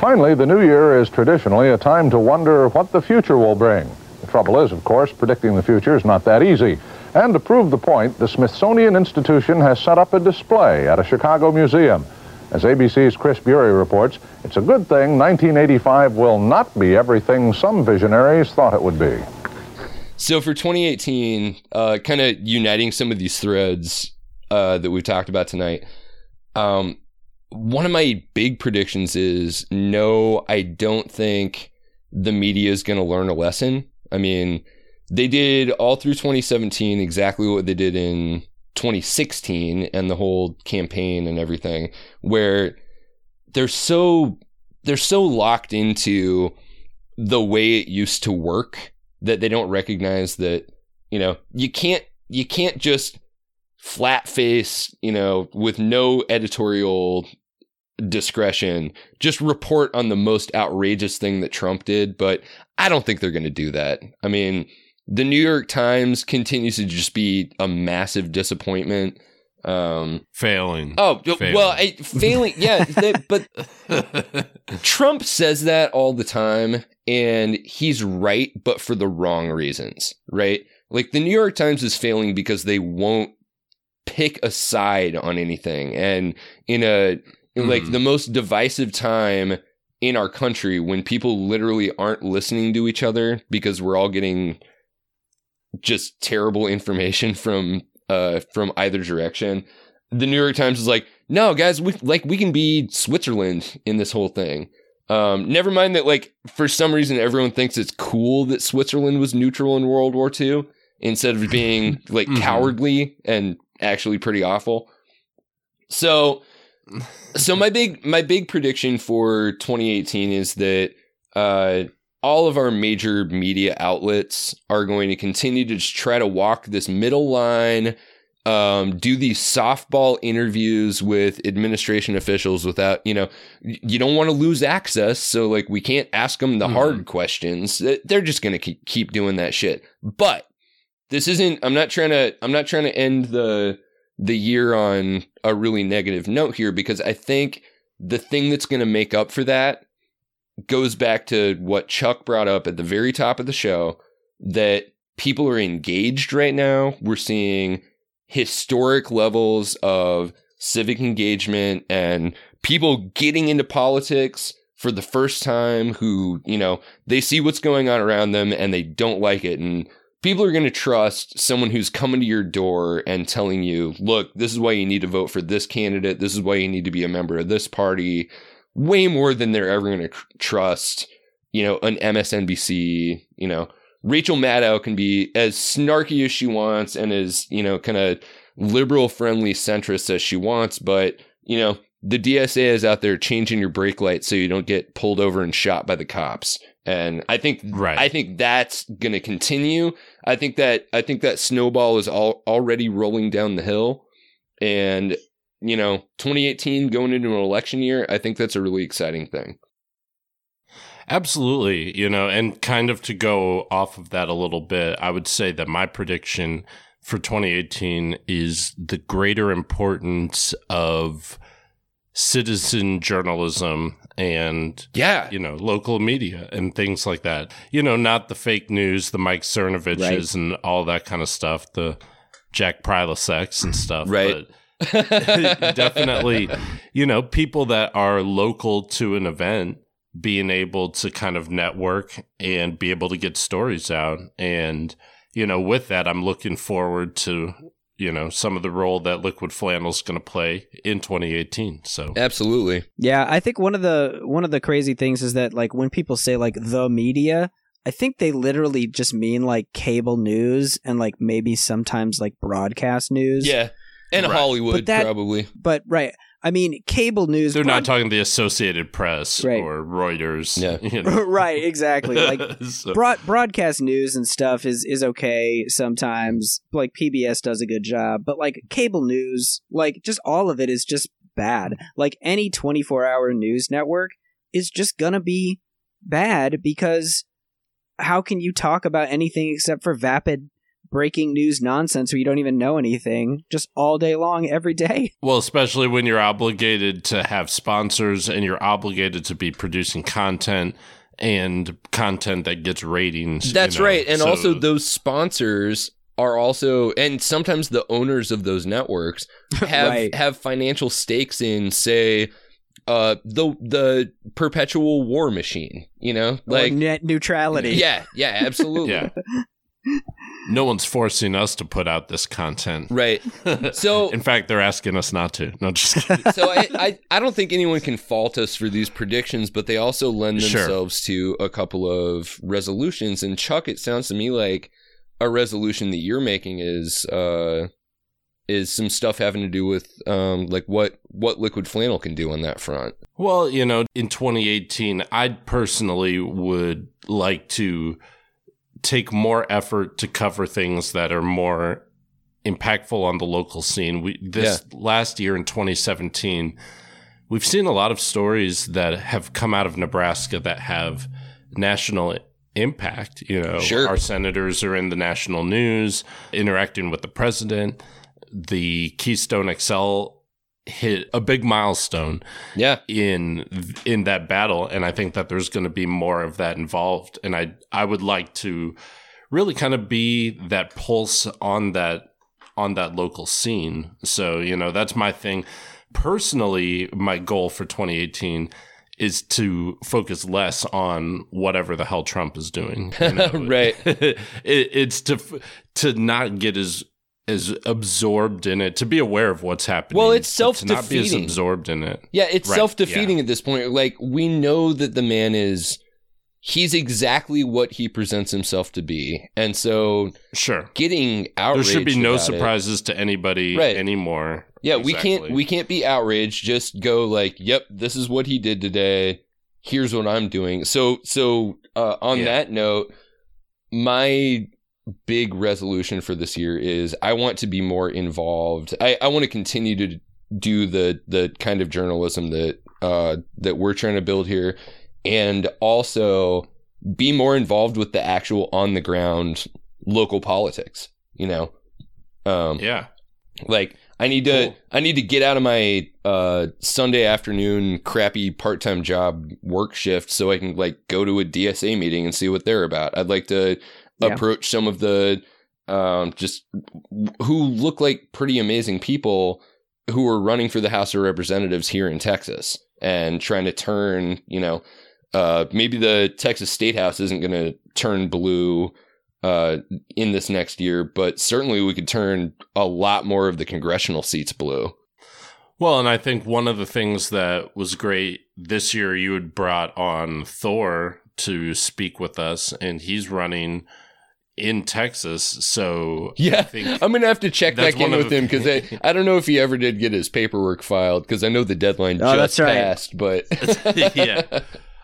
Finally, the new year is traditionally a time to wonder what the future will bring. The trouble is, of course, predicting the future is not that easy. And to prove the point, the Smithsonian Institution has set up a display at a Chicago museum. As ABC's Chris Bury reports, it's a good thing 1985 will not be everything some visionaries thought it would be. So for 2018, uh, kind of uniting some of these threads uh, that we've talked about tonight, um, one of my big predictions is no, I don't think the media is going to learn a lesson. I mean, they did all through 2017 exactly what they did in 2016 and the whole campaign and everything, where they're so they're so locked into the way it used to work that they don't recognize that you know you can't you can't just flat face you know with no editorial discretion, just report on the most outrageous thing that Trump did. But I don't think they're going to do that. I mean, the New York Times continues to just be a massive disappointment. Um, failing. Oh, failing. well, I, failing. Yeah, they, but Trump says that all the time, and he's right, but for the wrong reasons, right? Like the New York Times is failing because they won't pick a side on anything, and in a mm. like the most divisive time in our country when people literally aren't listening to each other because we're all getting just terrible information from uh from either direction. The New York Times is like, "No, guys, we like we can be Switzerland in this whole thing." Um, never mind that like for some reason everyone thinks it's cool that Switzerland was neutral in World War II instead of being like mm-hmm. cowardly and actually pretty awful. So so my big my big prediction for 2018 is that uh, all of our major media outlets are going to continue to just try to walk this middle line, um, do these softball interviews with administration officials without, you know, you don't want to lose access. So, like, we can't ask them the mm-hmm. hard questions. They're just going to keep doing that shit. But this isn't, I'm not trying to, I'm not trying to end the, the year on a really negative note here because I think the thing that's going to make up for that goes back to what Chuck brought up at the very top of the show that people are engaged right now. We're seeing historic levels of civic engagement and people getting into politics for the first time who, you know, they see what's going on around them and they don't like it. And people are going to trust someone who's coming to your door and telling you, look, this is why you need to vote for this candidate. This is why you need to be a member of this party way more than they're ever going to trust, you know, an MSNBC, you know, Rachel Maddow can be as snarky as she wants and as, you know, kind of liberal friendly centrist as she wants, but, you know, the DSA is out there changing your brake light so you don't get pulled over and shot by the cops. And I think Right. I think that's going to continue. I think that I think that snowball is all, already rolling down the hill and you know, 2018 going into an election year, I think that's a really exciting thing. Absolutely. You know, and kind of to go off of that a little bit, I would say that my prediction for 2018 is the greater importance of citizen journalism and Yeah. you know local media and things like that you know not the fake news the mike cernoviches Right. and all that kind of stuff the jack priloseks and stuff Right. but definitely you know people that are local to an event being able to kind of network and be able to get stories out and you know with that i'm looking forward to you know some of the role that liquid flannel is going to play in 2018 so Absolutely. Yeah, I think one of the one of the crazy things is that like when people say like the media, I think they literally just mean like cable news and like maybe sometimes like broadcast news. Yeah. And Right. Hollywood But that- probably. But right, I mean cable news. they're not broad- talking the associated press Right. or reuters Yeah. you know. right, exactly. Like So- broad broadcast news and stuff is is okay sometimes. Like PBS does a good job, but like cable news, like just all of it is just bad. Like any 24-hour news network is just going to be bad because how can you talk about anything except for vapid breaking news nonsense where you don't even know anything just all day long every day? Well, especially when you're obligated to have sponsors and you're obligated to be producing content and content that gets ratings. you That's know. right. And So- also those sponsors are also and sometimes the owners of those networks have Right. have financial stakes in say uh the the perpetual war machine, you know? Like or net neutrality. Yeah, yeah, absolutely. yeah. No one's forcing us to put out this content. Right. So In fact, they're asking us not to. No, just kidding. so I, I I don't think anyone can fault us for these predictions, but they also lend Sure. themselves to a couple of resolutions. And Chuck, it sounds to me like a resolution that you're making is uh is some stuff having to do with um like what what liquid flannel can do on that front. Well, you know, in 2018, I personally would like to take more effort to cover things that are more impactful on the local scene. We this last year in 2017, we've seen a lot of stories that have come out of Nebraska that have national impact, you know. Sure. Our senators are in the national news, interacting with the president. The Keystone XL hit a big milestone Yeah. in in that battle and i think that there's going to be more of that involved and i i would like to really kind of be that pulse on that on that local scene so you know that's my thing personally my goal for 2018 is to focus less on whatever the hell Trump is doing. you know? Right. it, it's to to not get as as absorbed in it, to be aware of what's happening. Well, it's but to not be as self-defeating. absorbed in it. Yeah, it's Right, self-defeating at this point. Like we know that the man is he's exactly what he presents himself to be. And so Sure. getting outraged. There should be no about it- surprises to anybody Right. anymore. Yeah, we can't we can't be outraged. Just go like, "Yep, this is what he did today. Here's what I'm doing." So so uh, on Yeah. that note, my big resolution for this year is I want to be more involved. I, I want to continue to do the the kind of journalism that uh, that we're trying to build here, and also be more involved with the actual on the ground local politics. You know, um, Yeah. like I need to Cool. I need to get out of my uh Sunday afternoon crappy part-time job work shift so I can like go to a DSA meeting and see what they're about. I'd like to Yeah. approach some of the um just who look like pretty amazing people who are running for the House of Representatives here in Texas and trying to turn, you know, uh maybe the Texas State House isn't going to turn blue uh, in this next year, but certainly we could turn a lot more of the congressional seats blue. Well, and I think one of the things that was great this year, you had brought on Thor to speak with us, and he's running in Texas. So Yeah, I think I'm gonna have to check back in with the- him because I, I don't know if he ever did get his paperwork filed because I know the deadline Oh, just that's right. passed. But yeah.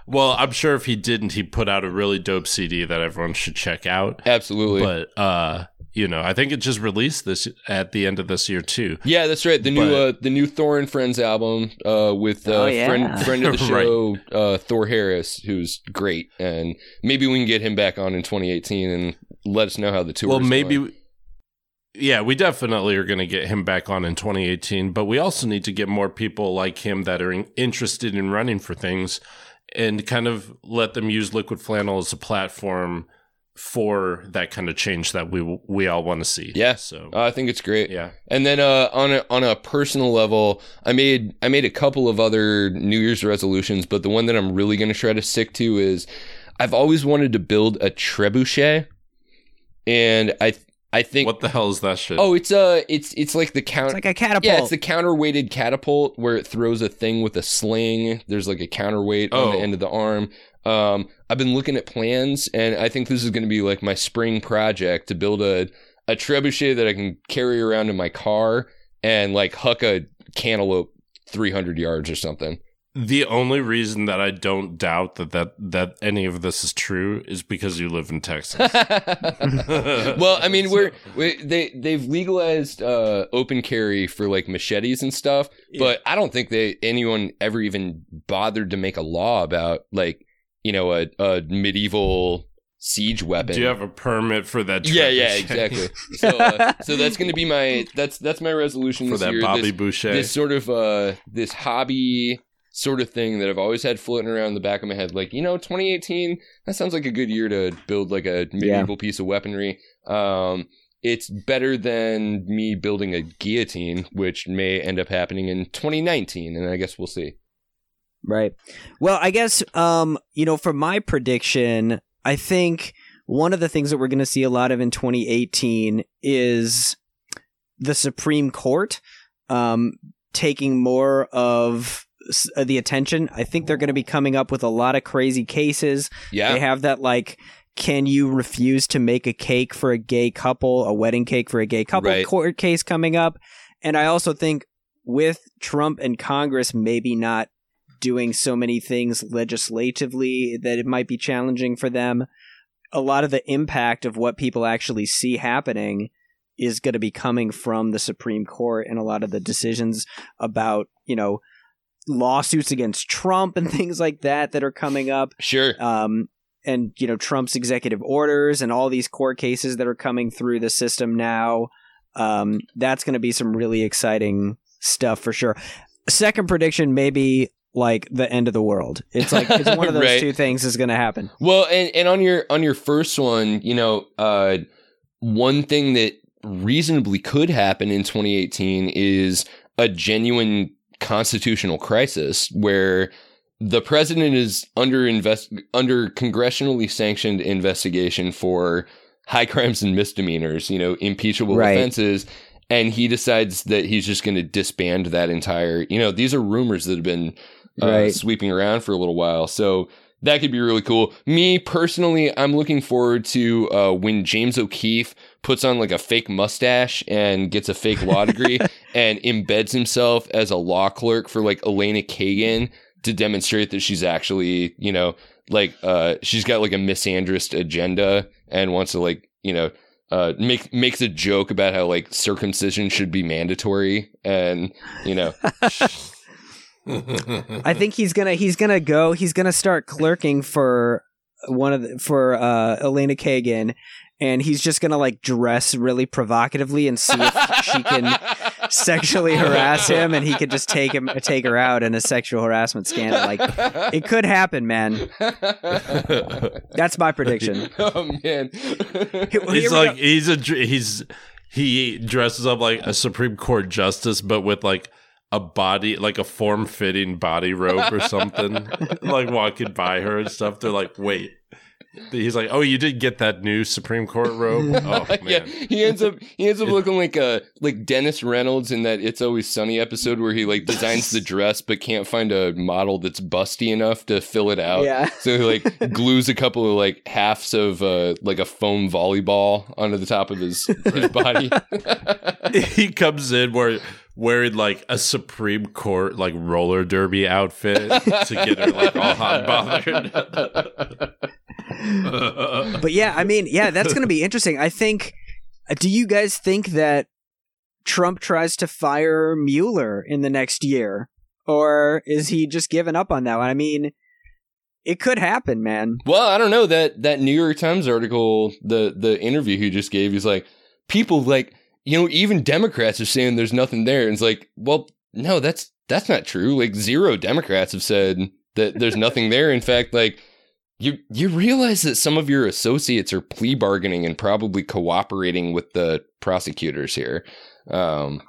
Well, I'm sure if he didn't, he put out a really dope CD that everyone should check out. absolutely, But uh, you know, I think it just released this at the end of this year too. yeah, that's right. The new uh, the new Thor and Friends album uh, with uh, Oh, yeah. friend friend of the Right. show uh, Thor Harris, who's great, and maybe we can get him back on in 2018 and let us know how the tour. well, maybe. going. Yeah, we definitely are going to get him back on in 2018, but we also need to get more people like him that are in- interested in running for things and kind of let them use Liquid Flannel as a platform for that kind of change that we we all want to see. Yeah. So, Uh, I think it's great. yeah. And then uh, on a on a personal level, I made I made a couple of other New Year's resolutions, but the one that I'm really going to try to stick to is I've always wanted to build a trebuchet, and I I think What the hell is that shit? oh it's uh it's it's like the count It's like a catapult. yeah it's the counterweighted catapult where it throws a thing with a sling. There's like a counterweight on the Oh. end of the arm. Um, I've been looking at plans, and I think this is going to be like my spring project to build a a trebuchet that I can carry around in my car and like huck a cantaloupe 300 yards or something. The only reason that I don't doubt that, that that any of this is true is because you live in Texas. well, I mean, we're we, they they've legalized uh, open carry for like machetes and stuff, but I don't think they anyone ever even bothered to make a law about like you know a, a medieval siege weapon. Do you have a permit for that? yeah, yeah, trebuchet? exactly. So, uh, so that's going to be my that's that's my resolution for this that year. Bobby this, Boucher. this sort of uh this hobby sort of thing that I've always had floating around the back of my head. Like, you know, 2018, that sounds like a good year to build like a medieval piece of weaponry. Um, it's better than me building a guillotine, which may end up happening in 2019, and I guess we'll see. Right. Well, I guess um, you know, for my prediction, I think one of the things that we're going to see a lot of in 2018 is the Supreme Court um, taking more of Uh, the attention. I think they're going to be coming up with a lot of crazy cases. Yeah. They have that like can you refuse to make a cake for a gay couple, a wedding cake for a gay couple Right. court case coming up. And I also think with Trump and Congress maybe not doing so many things legislatively that it might be challenging for them, a lot of the impact of what people actually see happening is going to be coming from the Supreme Court and a lot of the decisions about, you know, lawsuits against Trump and things like that that are coming up Sure. um, and you know Trump's executive orders and all these court cases that are coming through the system now. Um, that's going to be some really exciting stuff for sure. Second prediction, maybe like the end of the world. It's like it's one of those Right. two things is going to happen. Well, and, and on your on your first one, you know, uh, one thing that reasonably could happen in 2018 is a genuine constitutional crisis where the president is under invest under congressionally sanctioned investigation for high crimes and misdemeanors, you know, impeachable Right. offenses, and he decides that he's just going to disband that entire. You know, these are rumors that have been uh, Right. sweeping around for a little while, so that could be really cool. Me personally, I'm looking forward to uh, when James O'Keefe puts on like a fake mustache and gets a fake law degree and embeds himself as a law clerk for like Elena Kagan to demonstrate that she's actually, you know, like uh, she's got like a misandrist agenda and wants to like, you know, uh, make makes a joke about how like circumcision should be mandatory and you know I think he's gonna he's gonna go. He's gonna start clerking for one of the, for uh, Elena Kagan, and he's just gonna like dress really provocatively and see if she can sexually harass him, and he could just take him take her out in a sexual harassment scandal. Like it could happen, man. That's my prediction. oh man. He's like go. he's a he's he dresses up like a Supreme Court justice, but with like a body like a form fitting body robe or something. like walking by her and stuff. They're like, wait, He's like, "Oh, you did get that new Supreme Court robe." Oh man, yeah, he ends up he ends up looking like a like Dennis Reynolds in that It's Always Sunny episode where he like designs the dress but can't find a model that's busty enough to fill it out. Yeah. So he like glues a couple of like halves of uh like a foam volleyball onto the top of his his body. he comes in where wearing like a Supreme Court like roller derby outfit to get her like all hot and bothered. but yeah, I mean, yeah, that's going to be interesting. I think. Do you guys think that Trump tries to fire Mueller in the next year, or is he just giving up on that one? I mean, it could happen, man. Well, I don't know that that New York Times article, the the interview he just gave, he's like, people like you know even Democrats are saying there's nothing there, and it's like, well, no, that's that's not true. Like zero Democrats have said that there's nothing there. In fact, like you you realize that some of your associates are plea bargaining and probably cooperating with the prosecutors here. Um,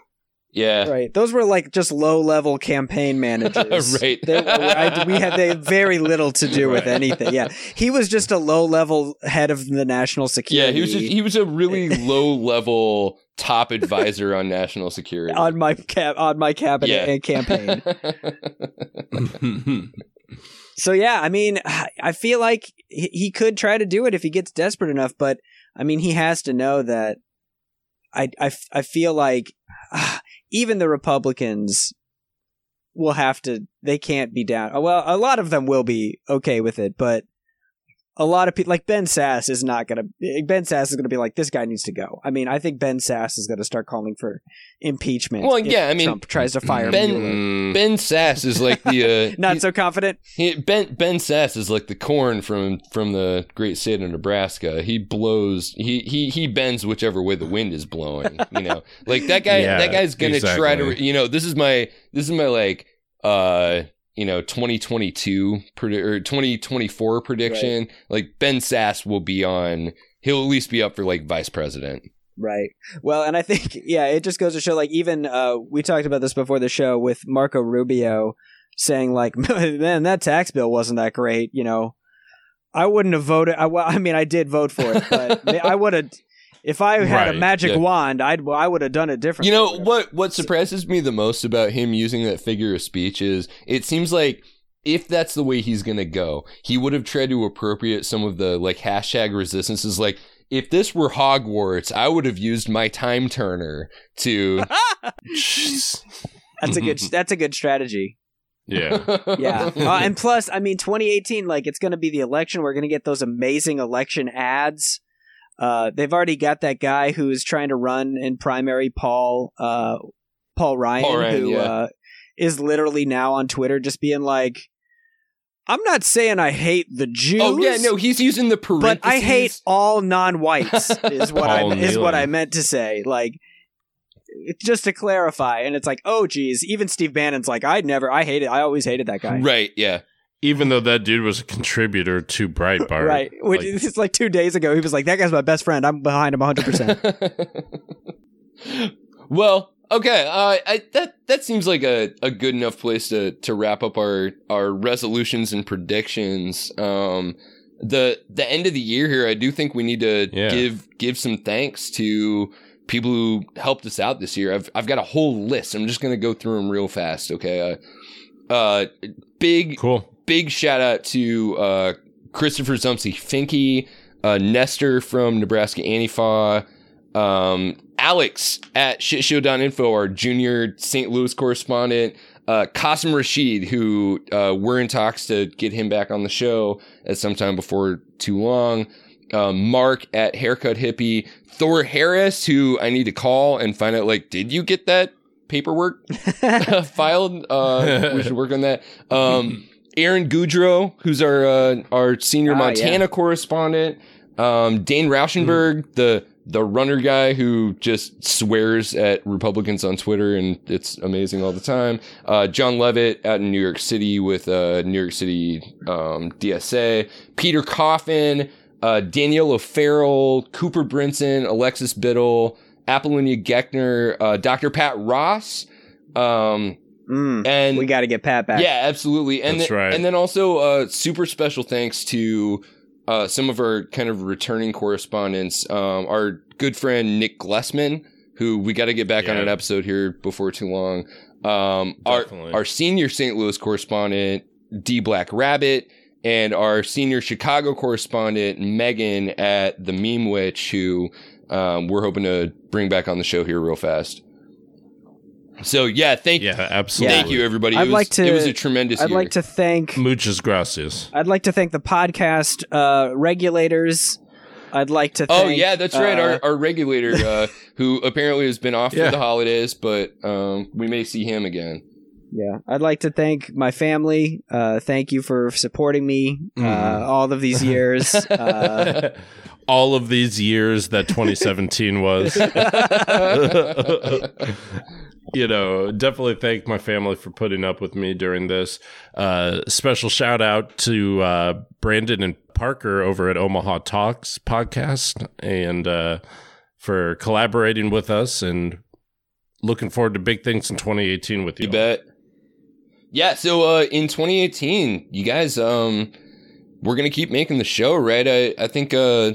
yeah, Right. Those were like just low level campaign managers. Right. They, I, we had they had very little to do with Right. anything. Yeah. He was just a low level head of the national security. yeah, he was just, he was a really low level top advisor on national security. on my cap on my cabinet Yeah. and campaign. So yeah, I mean, I feel like he he could try to do it if he gets desperate enough, but I mean, he has to know that. I I, I feel like ah, even the Republicans will have to. They can't be down. Well, a lot of them will be okay with it, but a lot of people, like Ben Sasse, is not gonna. Ben Sasse is gonna be like, this guy needs to go. I mean, I think Ben Sasse is gonna start calling for impeachment. Well, if yeah, I mean, Trump tries to fire Ben- Mueller. Mm, Ben Sasse is like the uh, Not he- so confident. he- Ben Ben Sasse is like the corn from from the great state of Nebraska. He blows he he he bends whichever way the wind is blowing. You know, like that guy. Yeah, that guy's gonna try to. You know, this is my this is my like uh you know 2022 predi- or 2024 prediction. Like Ben Sasse will be on. He'll at least be up for like vice president. Right. Well, and I think yeah, it just goes to show like even uh we talked about this before the show with Marco Rubio saying like man that tax bill wasn't that great, you know. I wouldn't have voted I, I mean I did vote for it, but I would have if I had a magic yeah. wand, I'd I would have done it differently. You know what? What surprises me the most about him using that figure of speech is it seems like if that's the way he's gonna go, he would have tried to appropriate some of the like hashtag resistances. Like if this were Hogwarts, I would have used my time turner to. That's a good that's a good strategy. yeah. Yeah. uh, and plus, I mean 2018 like it's going to be the election, we're going to get those amazing election ads. Uh, they've already got that guy who is trying to run in primary, Paul uh, Paul Ryan, Paul Ryan, who yeah. uh, is literally now on Twitter just being like, "I'm not saying I hate the Jews." oh yeah, no, he's using the parentheses. but I hate all non-whites. Is what I Paul is what I meant to say. Like, just to clarify, and it's like, oh, geez, even Steve Bannon's like, I never, I hated, I always hated that guy. Right? Yeah. Even though that dude was a contributor to Breitbart, Right. Which like- it's like two days ago. He was like, "That guy's my best friend. I'm behind him 100." percent well, okay. Uh, I, that that seems like a, a good enough place to to wrap up our our resolutions and predictions. Um, the the end of the year here, I do think we need to Yeah. give give some thanks to people who helped us out this year. I've I've got a whole list. I'm just gonna go through them real fast. Okay. Uh, uh big cool. Big shout out to uh, Christopher Zumpsey Finke, uh, Nestor from Nebraska Antifa, um, Alex at shitshow.info, our junior St. Louis correspondent, uh, Qasim Rashid, who uh, we're in talks to get him back on the show at some time before too long. Um, Mark at Haircut Hippie, Thor Harris, who I need to call and find out, like, did you get that paperwork filed? Uh, we should work on that. Um, Aaron Goudreau, who's our uh, our senior Ah, Montana correspondent. Um, Dane Rauschenberg, the the runner guy who just swears at Republicans on Twitter, and it's amazing all the time. Uh, John Levitt out in New York City with uh, New York City um, DSA. Peter Coffin, uh, Danielle O'Farrell, Cooper Brinson, Alexis Biddle, Apollonia Geckner, uh, Dr. Pat Ross. Um, Mm, and we got to get Pat back. yeah, absolutely. And That's then, right. And then also uh, super special thanks to uh, some of our kind of returning correspondents. Um, our good friend Nick Glessman, who we got to get back on an episode here before too long. Um, our our senior St. Louis correspondent D Black Rabbit, and our senior Chicago correspondent Megan at the Meme Witch, who um, we're hoping to bring back on the show here real fast. So yeah, thank you. Yeah, absolutely. thank you everybody. It I'd was, like to. It was a tremendous. I'd year. like to thank. Muchas gracias. I'd like to thank the podcast uh, regulators. I'd like to. Thank, Oh yeah, that's right. uh, Our our regulator, uh, who apparently has been off Yeah. for the holidays, but um, we may see him again. Yeah, I'd like to thank my family. Uh, thank you for supporting me uh, Mhm. all of these years. Uh, All of these years that 2017 was. You know, definitely thank my family for putting up with me during this. Uh, special shout out to uh, Brandon and Parker over at Omaha Talks podcast and uh, for collaborating with us and looking forward to big things in 2018 with you. You bet. Yeah. So uh, in 2018, you guys, um, we're gonna keep making the show, right? I I think uh,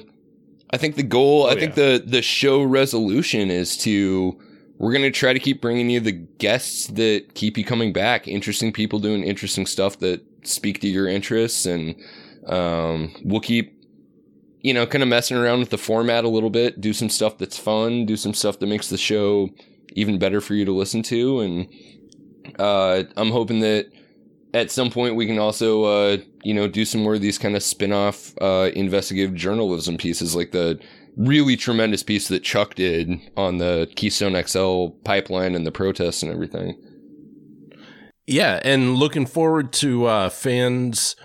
I think the goal, I Oh, think the the show resolution is to we're gonna try to keep bringing you the guests that keep you coming back, interesting people doing interesting stuff that speak to your interests, and um, we'll keep. You know, kind of messing around with the format a little bit, do some stuff that's fun, do some stuff that makes the show even better for you to listen to, and uh, I'm hoping that at some point we can also, uh, you know, do some more of these kind of spin-off uh, investigative journalism pieces, like the really tremendous piece that Chuck did on the Keystone XL pipeline and the protests and everything. Yeah, and looking forward to uh, fans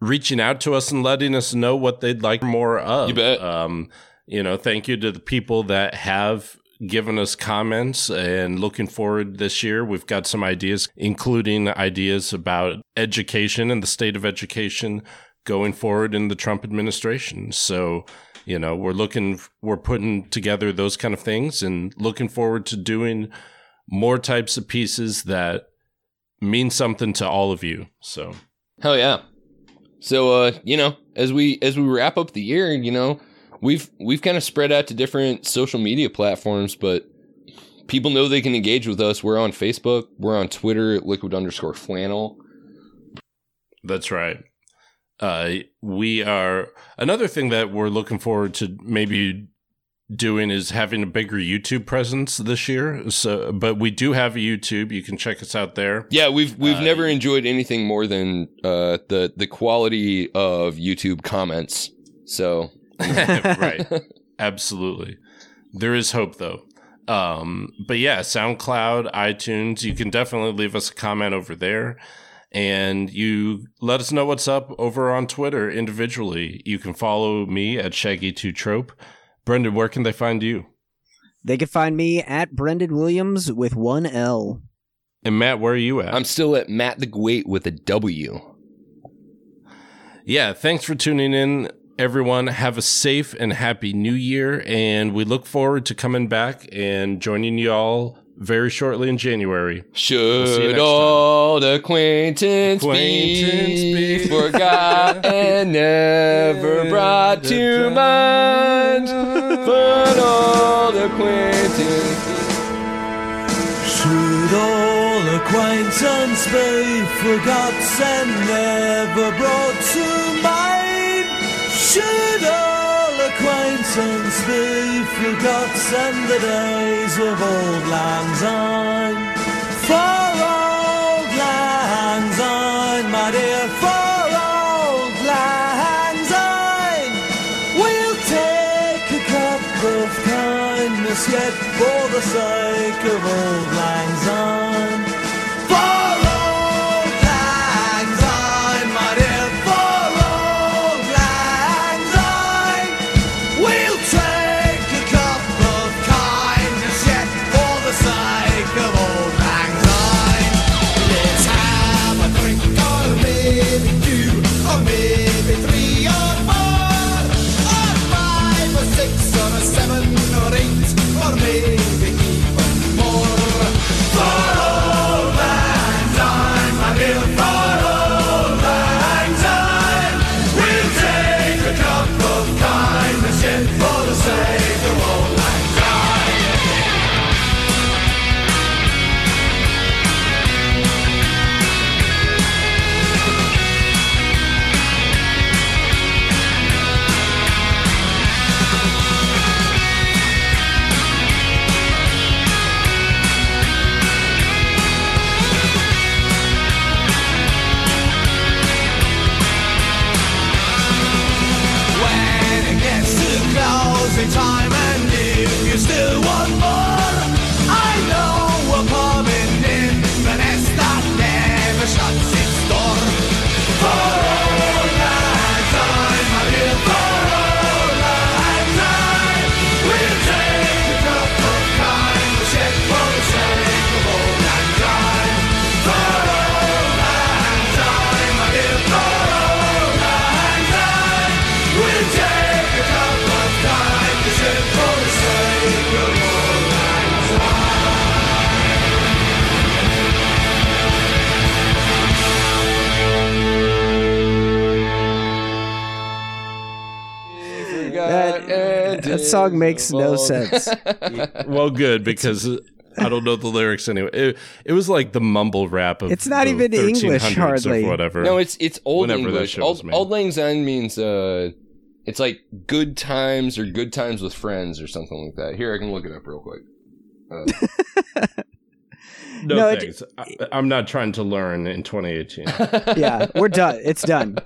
reaching out to us and letting us know what they'd like more of. You bet. Um, you know, thank you to the people that have given us comments and looking forward this year. We've got some ideas, including ideas about education and the state of education going forward in the Trump administration. So, you know, we're looking, we're putting together those kind of things and looking forward to doing more types of pieces that mean something to all of you. So, Hell yeah. So uh, you know, as we as we wrap up the year, you know, we've we've kind of spread out to different social media platforms, but people know they can engage with us. We're on Facebook, we're on Twitter at liquid underscore flannel. That's right. Uh, we are another thing that we're looking forward to maybe doing is having a bigger YouTube presence this year. So, but we do have a YouTube. You can check us out there. Yeah, we've we've Uh, never enjoyed anything more than uh, the the quality of YouTube comments. So right. Absolutely. There is hope though. Um, but yeah, SoundCloud, iTunes, you can definitely leave us a comment over there. And you let us know what's up over on Twitter individually. You can follow me at Shaggy2Trope. Brendan, where can they find you? they can find me at Brendan Williams with one L. And Matt, where are you at? I'm still at Matt the Great with a W. yeah, thanks for tuning in, everyone. Have a safe and happy new year. And we look forward to coming back and joining you all very shortly in January. see you Should next old acquaintance, Acquaintance be, be forgot and never brought to mind? But old acquaintance. Should all acquaintance be forgot and never brought to mind? Should all acquaintance be forgot and the days of old lang syne? For old lang syne, my dear, for old lang syne. We'll take a cup of kindness yet for the sake of old song makes no sense. well, good because I don't know the lyrics anyway. It, it was like the mumble rap of It's not the even English hardly. or whatever. No, it's it's old Whenever English. show Old, made. old Lang Syne means uh, it's like good times or good times with friends or something like that. Here, I can look it up real quick. Uh, no, no, it- thanks. I, I'm not trying to learn in 2018. yeah, we're done. It's done.